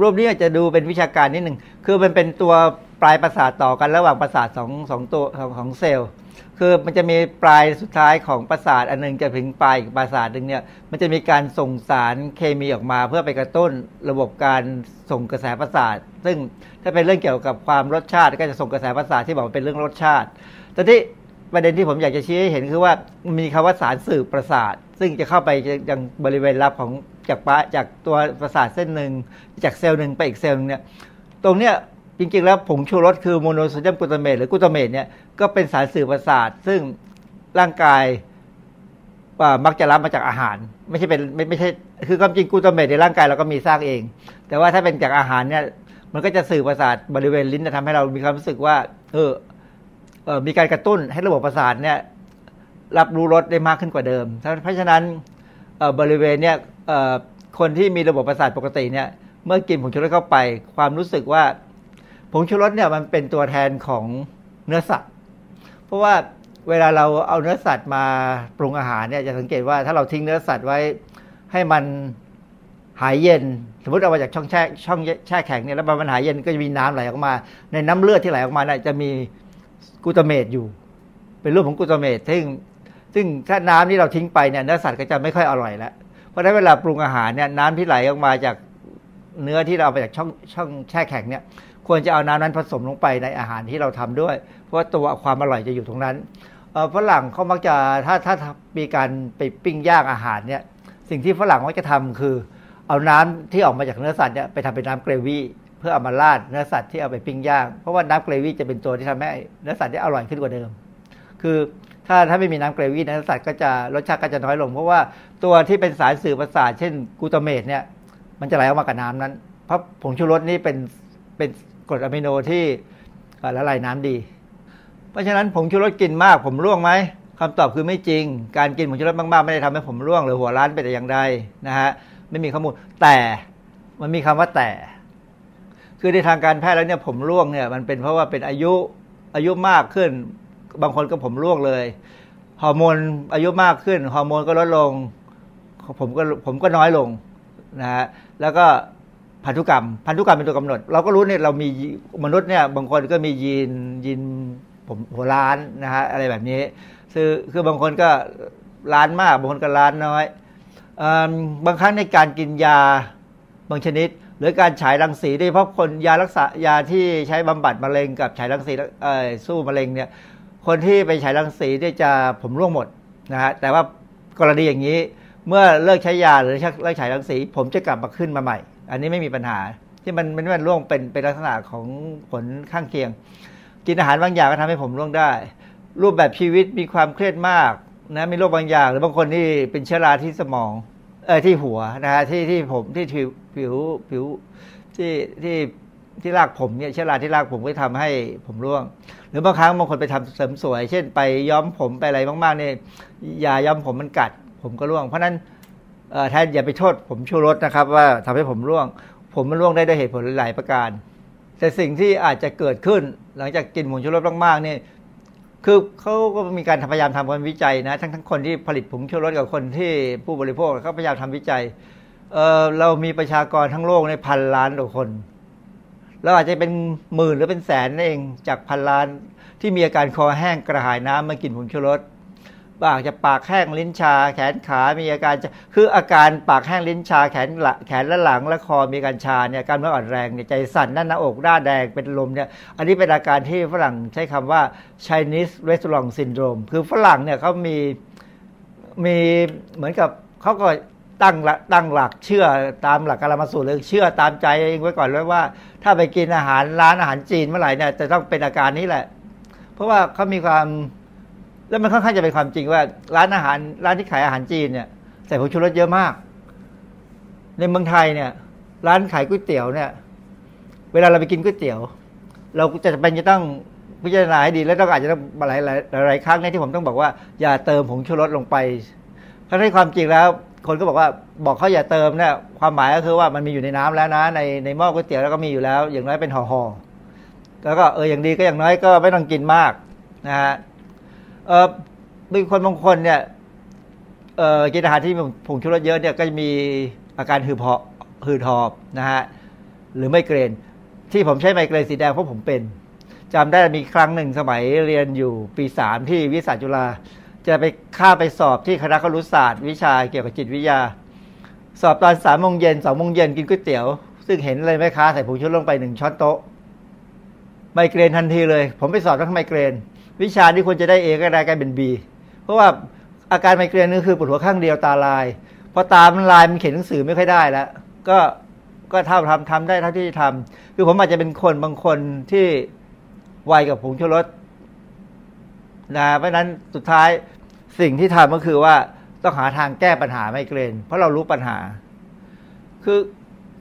รูปนี้อาจจะดูเป็นวิชาการนิดหนึ่งคือมันเป็นตัว ปลายประสาทต่อกันระหว่างประสาทสองสองตัวของของเซลล์คือมันจะมีปลายสุดท้ายของประสาทอันนึงจะถึงปลายอีกประสาทหนึ่งเนี่ยมันจะมีการส่งสารเคมีออกมา เพื่อไปกระตุ้นระบบการส่งกระแสประสาท ซึ่งถ้าเป็นเรื่องเกี่ยวกับความรสชาติก็จะส่งกระแสประสาทที่บอกเป็นเรื่องรสชาติแต่ที่ประเด็นที่ผมอยากจะชี้ให้เห็นคือว่ามีคำว่าสารสื่อประสาท ซึ่งจะเข้าไปยังบริเวณรับของจากปะจากตัวประสาทเส้นหนึ่งจากเซลล์หนึ่งไปอีกเซลล์นึงเนี่ยตรงเนี้ย จริงๆ แล้วผงชูรสคือโมโนโซเดียมกลูตาเมตหรือ กลูตาเมตเนี่ยก็เป็นสารสื่อประสาท ซึ่งร่างกายมักจะรับมาจากอาหาร ไม่ใช่เป็นไม่ไม่ใช่คือความจริงกลูตาเมตในร่างกายเราก็มีสร้างเอง แต่ว่าถ้าเป็นจากอาหารเนี่ยมันก็จะสื่อประสาทบริเวณลิ้นจะทำให้เรามีความรู้สึกว่า เออเออมีการกระตุ้นให้ระบบประสาทเนี่ยรับรู้รสได้มากขึ้นกว่าเดิม เพราะฉะนั้นบริเวณเนี่ยคนที่มีระบบประสาทปกติเนี่ยเมื่อกินผงชูรสเข้าไป ความรู้สึกว่า ผงชูรสเนี่ยมันเป็นตัวแทนของเนื้อสัตว์ เพราะว่าเวลาเราเอาเนื้อสัตว์มาปรุงอาหารเนี่ยจะสังเกตว่าถ้าเราทิ้งเนื้อสัตว์ไว้ให้มันหายเย็น สมมติเอามาจากช่องแช่ช่องแช่แข็งเนี่ยแล้วมันหายเย็นก็จะมีน้ำไหลออกมา ในน้ำเลือดที่ไหลออกมาเนี่ยจะมีกูตาเมตอยู่ เป็นรูปของกูตาเมตซึ่งซึ่งถ้าน้ำที่เราทิ้งไปเนี่ยเนื้อสัตว์ก็จะไม่ค่อยอร่อยแล้วเพราะฉะนั้นเวลาปรุงอาหารเนี่ยน้ำที่ไหลออกมาจากเนื้อที่เราเอาไปจากช่องช่องแช่แข็งเนี่ย ควรจะเอาน้ำนั้นผสมลงไปในอาหารที่เราทำด้วย เพราะว่าตัวความอร่อยจะอยู่ตรงนั้นฝรั่งเขามักจะถ้าถ้ามีการไปปิ้งย่างอาหารเนี่ยสิ่งที่ฝรั่งมักจะทำคือ เอาน้ำที่ออกมาจากเนื้อสัตว์เนี่ยไปทำเป็นน้ำเกรวี่เพื่อเอามาราดเนื้อสัตว์ที่เอาไปปิ้งย่างเพราะว่าน้ำเกรวี่จะเป็นตัวที่ทำให้เนื้อสัตว์ที่อร่อยขึ้นกว่าเดิม คือถ้าถ้าไม่มีน้ำเกรวี่เนื้อสัตว์ก็จะรสชาติก็จะน้อยลง เพราะว่าตัวที่เป็นสารสื่อประสาทเช่นกูตาเมตเนี่ยมันจะไหลออกมากับน้ำนั้น เพราะผงชูรสนี่เป็นเป็น กรดอะมิโนที่ละลายน้ำดี เพราะฉะนั้นผงชูรสกินมากผมร่วงไหมคำตอบคือไม่จริง การกินผงชูรสมากๆไม่ได้ทำให้ผมร่วงหรือหัวร้านไปแต่อย่างใดนะฮะไม่มีข้อมูลแต่มันมีคำว่าแต่ คือในทางการแพทย์แล้วเนี่ยผมร่วงเนี่ยมันเป็นเพราะว่าเป็นอายุอายุมากขึ้น บางคนก็ผมร่วงเลยฮอร์โมนอายุมากขึ้นฮอร์โมนก็ลดลง ผมก็ผมก็น้อยลงนะฮะแล้วก็ พันธุกรรม พันธุกรรมเป็นตัวกำหนด เราก็รู้เนี่ยเรามีมนุษย์เนี่ยบางคนก็มียีนยีนผมหัวล้านนะฮะอะไรแบบนี้คือคือบางคนก็ล้านมาก บางคนก็ล้านน้อยอบางครั้งในการกินยาบางชนิด หรือการฉายรังสีโดยเฉพาะคนยารักษายาที่ใช้บำบัดมะเร็งกับฉายรังสีสู้มะเร็งเนี่ยคนที่ไปฉายรังสีเนี่ยจะผมร่วงหมดนะฮะแต่ว่ากรณีอย่างนี้เมื่อเลิกใช้ยาหรือเลิกฉายรังสี ผมจะกลับมาขึ้นมาใหม่ อันนี้ไม่มีปัญหาที่มันมันมันร่วงเป็นเป็นลักษณะของผลข้างเคียง กินอาหารบางอย่างก็ทำให้ผมร่วงได้ รูปแบบชีวิตมีความเครียดมากนะมีโรคบางอย่าง หรือบางคนที่เป็นเชื้อราที่สมองเออที่หัวนะฮะที่ที่ผมที่ผิวผิวผิวที่ที่ที่รากผมเนี่ยเชื้อราที่รากผมก็ทำให้ผมร่วง หรือบางครั้งบางคนไปทำเสริมสวย เช่นไปย้อมผมไปอะไรมากๆเนี่ยยาย้อมผมมันกัด ผมก็ร่วง เพราะฉะนั้น แทนอย่าไปโทษผมชูรสนะครับ ว่าทำให้ผมร่วง ผมมันร่วงได้ด้วยเหตุผลหลายประการ แต่สิ่งที่อาจจะเกิดขึ้น หลังจากกินผงชูรสมากๆเนี่ยคือเขาก็มีการพยายามทำการวิจัยนะ ทั้งทั้งคนที่ผลิตผงชูรสกับคนที่ผู้บริโภคเขาพยายามทำวิจัยเเรามีประชากรทั้งโลกในพันล้านกว่าคนเราอาจจะเป็นหมื่นหรือเป็นแสนเองจากพันล้านที่มีอาการคอแห้งกระหายน้ำเมื่อกินผงชูรส บางจะปากแห้งลิ้นชา แขนขามีอาการคืออาการปากแห้งลิ้นชาแขนละแขนและหลังและคอมีการชาเนี่ยการเมื่ออ่อนแรงเนี่ยใจสั่นหน้าหน้าอกหน้าแดงเป็นลมเนี่ยอันนี้เป็นอาการที่ฝรั่งใช้คำว่า Chinese restaurant syndrome คือฝรั่งเนี่ยเขามีมีเหมือนกับเขาก็ตั้งละตั้งหลักเชื่อตามหลักการมาสูตรเลยเชื่อตามใจเองไว้ก่อนเลยว่า ถ้าไปกินอาหารร้านอาหารจีนเมื่อไหร่เนี่ยจะต้องเป็นอาการนี้แหละ เพราะว่าเขามีความ แล้วมันค่อนข้างจะเป็นความจริงว่า ร้านอาหาร ร้านที่ขายอาหารจีนเนี่ยใส่ผงชูรสเยอะมาก ในเมืองไทยเนี่ย ร้านขายก๋วยเตี๋ยวเนี่ย เวลาเราไปกินก๋วยเตี๋ยว เราจะเป็นจะต้องพิจารณาให้ดีแล้วต้องอาจจะต้องหลายหลายหลายครั้งเนี่ยที่ผมต้องบอกว่าอย่าเติมผงชูรสลงไปเพราะในความจริงแล้ว คนก็บอกว่าบอกเขาอย่าเติมเนี่ยความหมายก็คือว่ามันมีอยู่ในน้ำแล้วนะ ในในหม้อก๋วยเตี๋ยวแล้วก็มีอยู่แล้ว อย่างน้อยเป็นห่อๆแล้วก็เอออย่างดีก็อย่างน้อยก็ไม่ต้องกินมากนะฮะ เออมีคนบางคนเนี่ยเออกินอาหารที่มีผงชูรสเยอะเนี่ยก็จะมีอาการหืดหอบหืดหอบนะฮะหรือไมเกรน ที่ผมใช้ไมเกรนสีแดงเพราะผมเป็นจำได้มีครั้งหนึ่งสมัยเรียนอยู่ปีสามที่วิสาจุฬาจะไปค่าไปสอบที่คณะครุศาสตร์ วิชาเกี่ยวกับจิตวิทยา สอบตอนสามโมงเย็นสองโมงเย็นกินก๋วยเตี๋ยว ซึ่งเห็นเลยแม่ค้าใส่ผงชูรสลงไปหนึ่งช้อนโต๊ะไมเกรนทันทีเลย ผมไปสอบทั้งไมเกรน วิชาที่ควรจะได้เอก็ได้กลายเป็นบีเพราะว่าอาการไมเกรนนี่คือปวดหัวข้างเดียวตาลายพอตามันลายมันเขียนหนังสือไม่ค่อยได้แล้ว ก็ก็เท่าทำทำได้เท่าที่ทำคือผมอาจจะเป็นคนบางคนที่ไวกับผงชูรสนะเพราะนั้นสุดท้ายสิ่งที่ทำก็คือว่าต้องหาทางแก้ปัญหาไมเกรน เพราะเรารู้ปัญหา คือ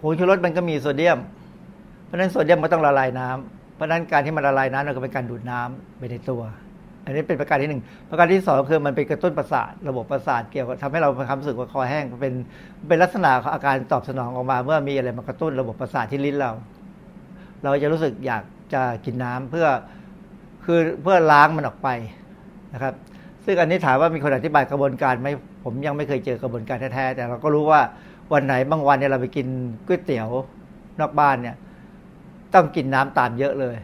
ผงชูรสมันก็มีโซเดียม เพราะนั้นโซเดียมก็ต้องละลายน้ำเพ ราะนั้นการที่มันละลายน้ำมันก็เป็นการดูดน้ำไปในตัว อันนี้เป็นประการที่หนึ่งประการที่สองคือมันเป็นกระตุ้นประสาทระบบประสาทเกี่ยวกับทำให้เราความรู้สึกว่าคอแห้งเป็นเป็นลักษณะของอาการตอบสนองออกมา เมื่อมีอะไรมากระตุ้นระบบประสาทที่ลิ้นเรา เราจะรู้สึกอยากจะกินน้ำเพื่อคือเพื่อล้างมันออกไปนะครับ ซึ่งอันนี้ถามว่ามีคนอธิบายกระบวนการไหมผมยังไม่เคยเจอกระบวนการแท้ๆแต่เราก็รู้ว่าวันไหนบางวันเนี่ยเราไปกินก๋วยเตี๋ยวนอกบ้านเนี่ย ต้องกินน้ำตามเยอะเลย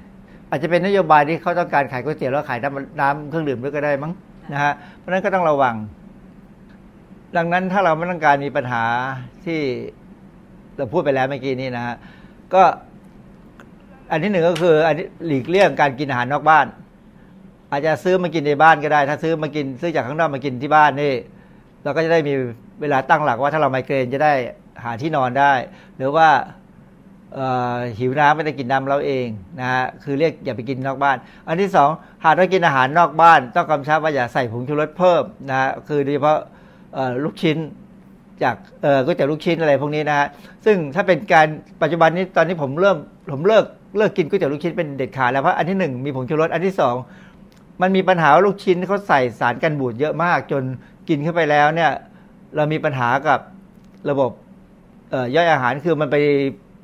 อาจจะเป็นนโยบายที่เขาต้องการขายก๋วยเตี๋ยวแล้วขายน้ำน้ำเครื่องดื่มด้วยก็ได้มั้งนะฮะเพราะฉะนั้นก็ต้องระวัง ดังนั้นถ้าเราไม่ต้องการมีปัญหาที่เราพูดไปแล้วเมื่อกี้นี้นะฮะก็อันที่หนึ่งก็คืออันนี้หลีกเลี่ยงการกินอาหารนอกบ้าน อาจจะซื้อมากินในบ้านก็ได้ ถ้าซื้อมากินซื้อจากข้างนอกมากินที่บ้านนี่ เราก็จะได้มีเวลาตั้งหลักว่าถ้าเราไมเกรนจะได้หาที่นอนได้ หรือว่า หิวน้ำไม่ได้กินน้ำเราเองนะฮะคือเรียกอย่าไปกินนอกบ้าน อันที่สองหากเรากินอาหารนอกบ้าน ต้องกำชับว่าอย่าใส่ผงชูรสเพิ่มนะฮะคือโดยเฉพาะลูกชิ้นจากก๋วยเตี๋ยวลูกชิ้นอะไรพวกนี้นะฮะซึ่งถ้าเป็นการปัจจุบันนี้ตอนนี้ผมเริ่มผมเลิกเลิกกินก๋วยเตี๋ยวลูกชิ้นเป็นเด็ดขาดแล้วเพราะอันที่หนึ่งมีผงชูรสอันที่สองมันมีปัญหาว่าลูกชิ้นเขาใส่สารกันบูดเยอะมาก จนกินเข้าไปแล้วเนี่ยเรามีปัญหากับระบบย่อยอาหารคือมันไป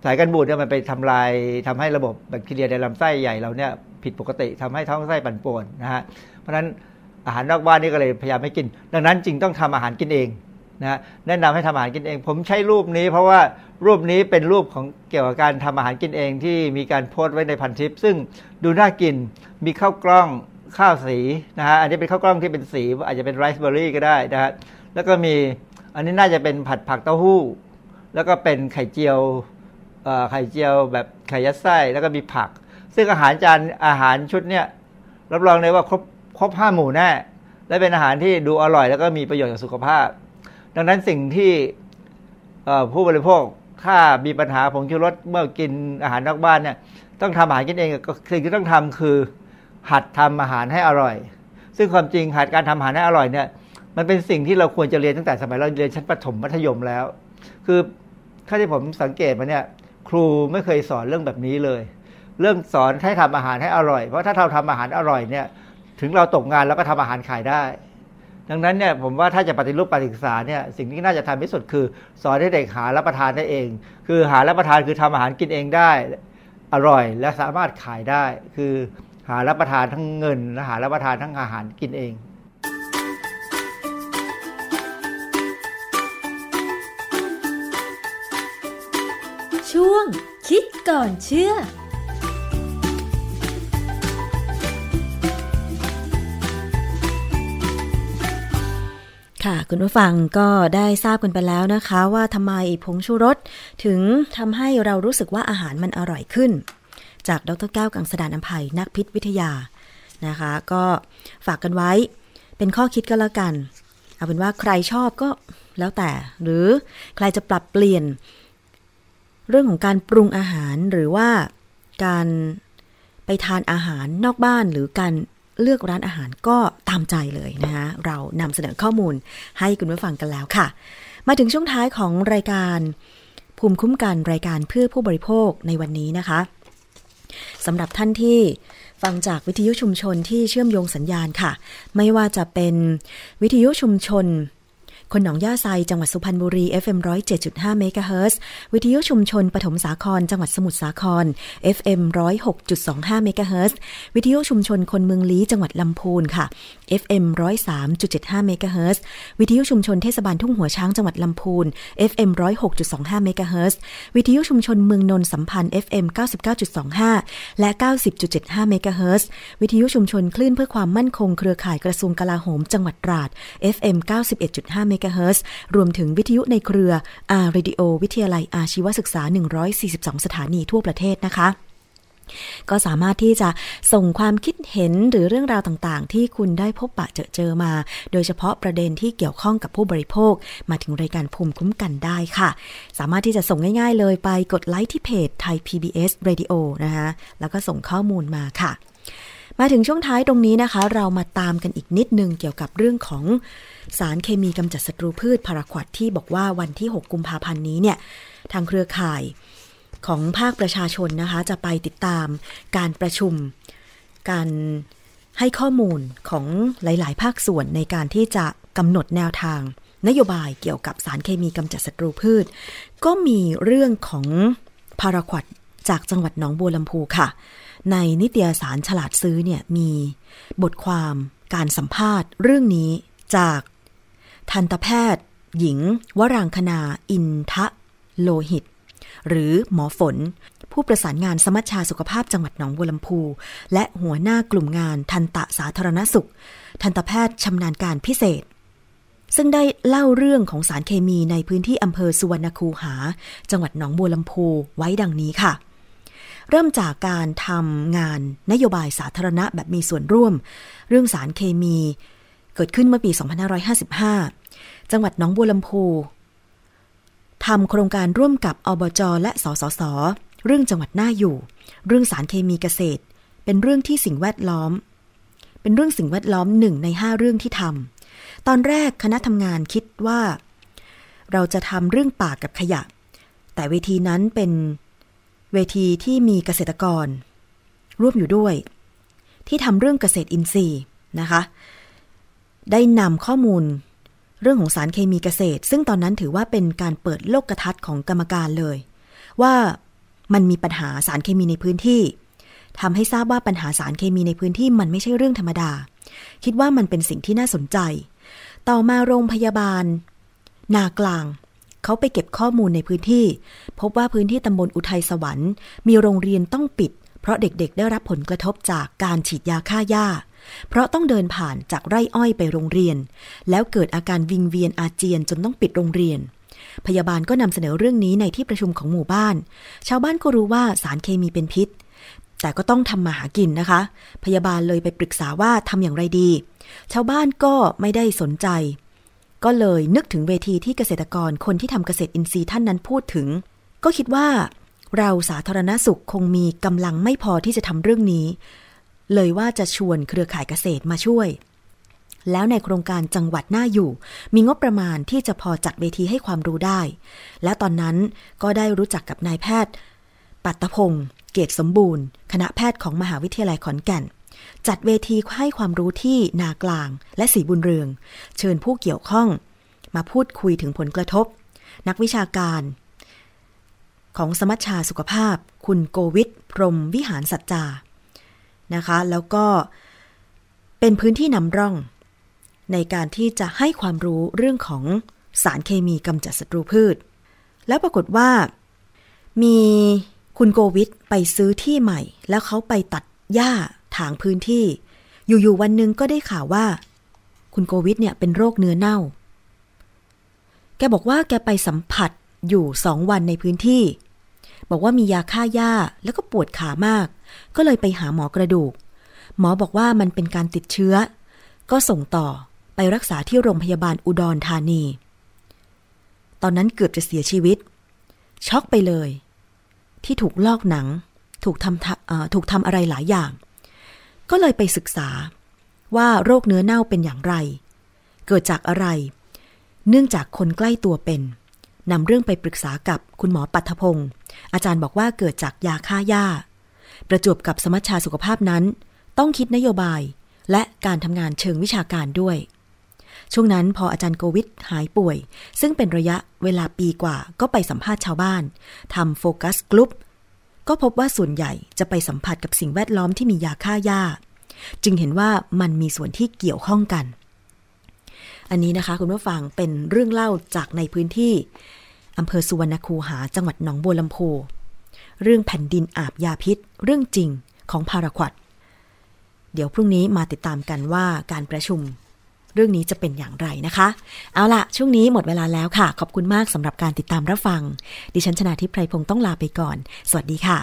สายกันบูดเนี่ยมันไปทำลายทำให้ระบบแบคทีเรียในลำไส้ใหญ่เราเนี่ยผิดปกติทำให้ท้องไส้ปั่นป่วนนะฮะเพราะฉะนั้นอาหารนอกบ้านนี่ก็เลยพยายามไม่กิน ดังนั้นจึงต้องทำอาหารกินเองนะแนะนำให้ทำอาหารกินเอง ผมใช้รูปนี้ เพราะว่ารูปนี้เป็นรูปของเกี่ยวกับการทำอาหารกินเองที่มีการโพสต์ไว้ในพันทิป ซึ่งดูน่ากินมีข้าวกล้องข้าวสีนะฮะอันนี้เป็นข้าวกล้องที่เป็นสี อาจจะเป็นไรซ์เบอร์รี่ก็ได้นะฮะแล้วก็มีอันนี้น่าจะเป็นผัดผักเต้าหู้ แล้วก็เป็นไข่เจียว ไข่เจียวแบบไข่ยัดไส้แล้วก็มีผัก ซึ่งอาหารจานอาหารชุดเนี้ยรับรองเลยว่าครบครบห้าหมู่แน่และเป็นอาหารที่ดูอร่อย แล้วก็มีประโยชน์กับสุขภาพ ดังนั้นสิ่งที่ผู้บริโภคถ้ามีปัญหาผงชูรสเมื่อกินอาหารนอกบ้านเนี่ยต้องทำอาหารกินเองก็สิ่งที่ต้องทำคือ หัดทำอาหารให้อร่อย ซึ่งความจริงหัดการทำอาหารให้อร่อยเนี่ยมันเป็นสิ่งที่เราควรจะเรียนตั้งแต่สมัยเราเรียนชั้นประถมมัธยมแล้ว คือถ้าที่ผมสังเกตมาเนี่ย รูไม่เคยสอนเรื่องแบบนี้เลย เรื่องสอนให้ทำอาหารให้อร่อย เพราะถ้าเราทำอาหารอร่อยเนี่ย ถึงเราตกงานเราก็ทำอาหารขายได้ ดังนั้นเนี่ยผมว่าถ้าจะปฏิรูปการศึกษาเนี่ยสิ่งที่น่าจะทำที่สุดคือ สอนให้เด็กหารับประทานได้เอง คือหารับประทานคือทำอาหารกินเองได้ อร่อยและสามารถขายได้ คือหารับประทานทั้งเงินและหารับประทานทั้งอาหารกินเอง ช่วง คิดก่อนเชื่อค่ะคุณผู้ฟังก็ได้ทราบกันไปแล้วนะคะ ว่าทำไมผงชูรสถึงทำให้เรารู้สึกว่าอาหารมันอร่อยขึ้น จากดรแก้วกังสดานอภัยนักพิษวิทยานะคะ ก็ฝากกันไว้เป็นข้อคิดก็แล้วกัน เอาเป็นว่าใครชอบก็แล้วแต่ หรือใครจะปรับเปลี่ยน เรื่องของการปรุงอาหารหรือว่าการไปทานอาหารนอกบ้านหรือการเลือกร้านอาหารก็ตามใจเลยนะคะเรานำเสนอข้อมูลให้คุณผู้ฟังกันแล้วค่ะ มาถึงช่วงท้ายของรายการ ภูมิคุ้มกันรายการเพื่อผู้บริโภคในวันนี้นะคะสำหรับท่านที่ฟังจากวิทยุชุมชนที่เชื่อมโยงสัญญาณค่ะ ไม่ว่าจะเป็นวิทยุชุมชน คนหนองย่าไซจังหวัดสุพรรณบุรี FM 107.5เมกะเฮิรตซ์วิทยุชุมชนปฐมสาคร จังหวัดสมุทรสาคร FM 106.25เมกะเฮิรตซ์วิทยุชุมชนคนเมืองลี้จังหวัดลำพูนค่ะ FM 103.75เมกะเฮิรตซ์วิทยุชุมชนเทศบาลทุ่งหัวช้างจังหวัดลำพูน FM 106.25เมกะเฮิรตซ์วิทยุชุมชนเมืองนนสัมพันธ์ FM 99.25 และ 90.75เมกะเฮิรตซ์วิทยุชุมชนคลื่นเพื่อความมั่นคงเครือข่ายกระทรวงกลาโหม จังหวัดตราด FM 91.5เมกะเฮิรตซ์รวมถึงวิทยุในเครือR-Radio วิทยาลัยอาชีวศึกษา 142 สถานีทั่วประเทศนะคะ ก็สามารถที่จะส่งความคิดเห็นหรือเรื่องราวต่างๆ ที่คุณได้พบปะเจอเจอมา โดยเฉพาะประเด็นที่เกี่ยวข้องกับผู้บริโภค มาถึงรายการภูมิคุ้มกันได้ค่ะ สามารถที่จะส่งง่ายๆเลยไปกดไลค์ที่เพจไทย PBS Radio นะคะแล้วก็ส่งข้อมูลมาค่ะ มาถึงช่วงท้ายตรงนี้นะคะ เรามาตามกันอีกนิดนึงเกี่ยวกับเรื่องของสารเคมีกำจัดศัตรูพืชพาราควดที่บอกว่าวันที่ 6 กุมภาพันธ์นี้เนี่ยทางเครือข่าย ของภาคประชาชนนะคะ จะไปติดตามการประชุม การให้ข้อมูลของหลาย ๆ ภาคส่วนในการที่จะกำหนดแนวทาง นโยบายเกี่ยวกับสารเคมีกำจัดศัตรูพืช ก็มีเรื่องของพาราควดจากจังหวัดหนองบัวลำพูค่ะ ในนิตยสารฉลาดซื้อเนี่ยมีบทความการสัมภาษณ์เรื่องนี้จากทันตแพทย์ หญิง วรางคณาอินทะโลหิต หรือหมอฝน ผู้ประสานงานสมัชชาสุขภาพจังหวัดหนองบัวลำพู และหัวหน้ากลุ่มงานทันตะสาธารณสุข ทันตแพทย์ชำนาญการพิเศษ ซึ่งได้เล่าเรื่องของสารเคมีในพื้นที่อำเภอสุวรรณคูหา จังหวัดหนองบัวลำพูไว้ดังนี้ค่ะเริ่มจากการทำงานนโยบายสาธารณะแบบมีส่วนร่วม เรื่องสารเคมี เกิดขึ้นเมื่อปี 2555 จังหวัดหนองบัวลำพู ทำโครงการร่วมกับอบจและสสส เรื่องจังหวัดหน้าอยู่ เรื่องสารเคมีเกษตร เป็นเรื่องที่สิ่งแวดล้อม เป็นเรื่องสิ่งแวดล้อมหนึ่งในห้าเรื่องที่ทำตอนแรกคณะทำงานคิดว่า เราจะทำเรื่องป่ากับขยะ แต่เวทีนั้นเป็นเวทีที่มีเกษตรกร ร่วมอยู่ด้วย ที่ทำเรื่องเกษตรอินทรีย์นะคะ ได้นำข้อมูล เรื่องของสารเคมีเกษตร ซึ่งตอนนั้นถือว่าเป็นการเปิดโลกกระทัดของกรรมการเลย ว่ามันมีปัญหาสารเคมีในพื้นที่ทำให้ทราบว่าปัญหาสารเคมีในพื้นที่มันไม่ใช่เรื่องธรรมดา คิดว่ามันเป็นสิ่งที่น่าสนใจ ต่อมาโรงพยาบาล นากลาง เขาไปเก็บข้อมูลในพื้นที่ พบว่าพื้นที่ตำบลอุทัยสวรรค์ มีโรงเรียนต้องปิด เพราะเด็กๆ ได้รับผลกระทบจากการฉีดยาฆ่าหญ้า เพราะต้องเดินผ่านจากไร่อ้อยไปโรงเรียน แล้วเกิดอาการวิงเวียนอาเจียนจนต้องปิดโรงเรียน พยาบาลก็นำเสนอเรื่องนี้ในที่ประชุมของหมู่บ้าน ชาวบ้านก็รู้ว่าสารเคมีเป็นพิษ แต่ก็ต้องทำมาหากินนะคะ พยาบาลเลยไปปรึกษาว่าทำอย่างไรดี ชาวบ้านก็ไม่ได้สนใจ ก็เลยนึกถึงเวทีที่เกษตรกรคนที่ทำเกษตรอินทรีย์ท่านนั้นพูดถึง ก็คิดว่าเราสาธารณสุขคงมีกำลังไม่พอที่จะทำเรื่องนี้ เลยว่าจะชวนเครือข่ายเกษตรมาช่วย แล้วในโครงการจังหวัดหน้าอยู่ มีงบประมาณที่จะพอจัดเวทีให้ความรู้ได้ และตอนนั้นก็ได้รู้จักกับนายแพทย์ ปัตตพงศ์เกตสมบูรณ์ คณะแพทย์ของมหาวิทยาลัยขอนแก่น จัดเวทีให้ความรู้ที่นากลาง และสีบุญเรือง เชิญผู้เกี่ยวข้อง มาพูดคุยถึงผลกระทบ นักวิชาการของสมัชชาสุขภาพ คุณโกวิทพรมวิหารสัจจา นะคะ แล้วก็เป็นพื้นที่นำร่อง ในการที่จะให้ความรู้เรื่องของสารเคมีกำจัดศัตรูพืช แล้วปรากฏว่า มีคุณโกวิทไปซื้อที่ใหม่ แล้วเขาไปตัดหญ้าถางพื้นที่ อยู่ๆวันหนึ่งก็ได้ข่าวว่า คุณโกวิทเนี่ยเป็นโรคเนื้อเน่า แกบอกว่าแกไปสัมผัสอยู่สองวันในพื้นที่ บอกว่ามียาฆ่าหญ้าแล้วก็ปวดขามาก ก็เลยไปหาหมอกระดูก หมอบอกว่ามันเป็นการติดเชื้อ ก็ส่งต่อไปรักษาที่โรงพยาบาลอุดรธานี ตอนนั้นเกือบจะเสียชีวิต ช็อกไปเลย ที่ถูกลอกหนัง ถูกทำถูกทำอะไรหลายอย่าง ก็เลยไปศึกษาว่าโรคเนื้อเน่าเป็นอย่างไร เกิดจากอะไร เนื่องจากคนใกล้ตัวเป็น นำเรื่องไปปรึกษากับคุณหมอปัทพงศ์อาจารย์บอกว่าเกิดจากยาฆ่าหญ้า ประจวบกับสมัชชาสุขภาพนั้น ต้องคิดนโยบายและการทำงานเชิงวิชาการด้วย ช่วงนั้นพออาจารย์โกวิทหายป่วย ซึ่งเป็นระยะเวลาปีกว่าก็ไปสัมภาษณ์ชาวบ้านทำโฟกัสกลุ่มก็พบว่าส่วนใหญ่จะไปสัมผัสกับสิ่งแวดล้อมที่มียาฆ่าหญ้า จึงเห็นว่ามันมีส่วนที่เกี่ยวข้องกัน อันนี้นะคะคุณผู้ฟังเป็นเรื่องเล่าจากในพื้นที่อำเภอสุวรรณคูหาจังหวัดหนองบัวลำพูเรื่องแผ่นดินอาบยาพิษ เรื่องจริงของพาราควดเดี๋ยวพรุ่งนี้มาติดตามกันว่าการประชุม เรื่องนี้จะเป็นอย่างไรนะคะ เอาละช่วงนี้หมดเวลาแล้วค่ะ ขอบคุณมากสำหรับการติดตามรับฟัง ดิฉันชนะทิพไพรพงศ์ต้องลาไปก่อน สวัสดีค่ะ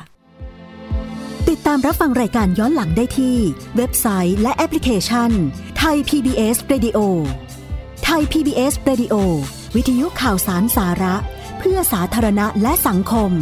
ติดตามรับฟังรายการย้อนหลังได้ที่ เว็บไซต์และแอปพลิเคชันไทย PBS Radio ไทย PBS Radio วิทยุข่าวสารสาระ เพื่อสาธารณะและสังคม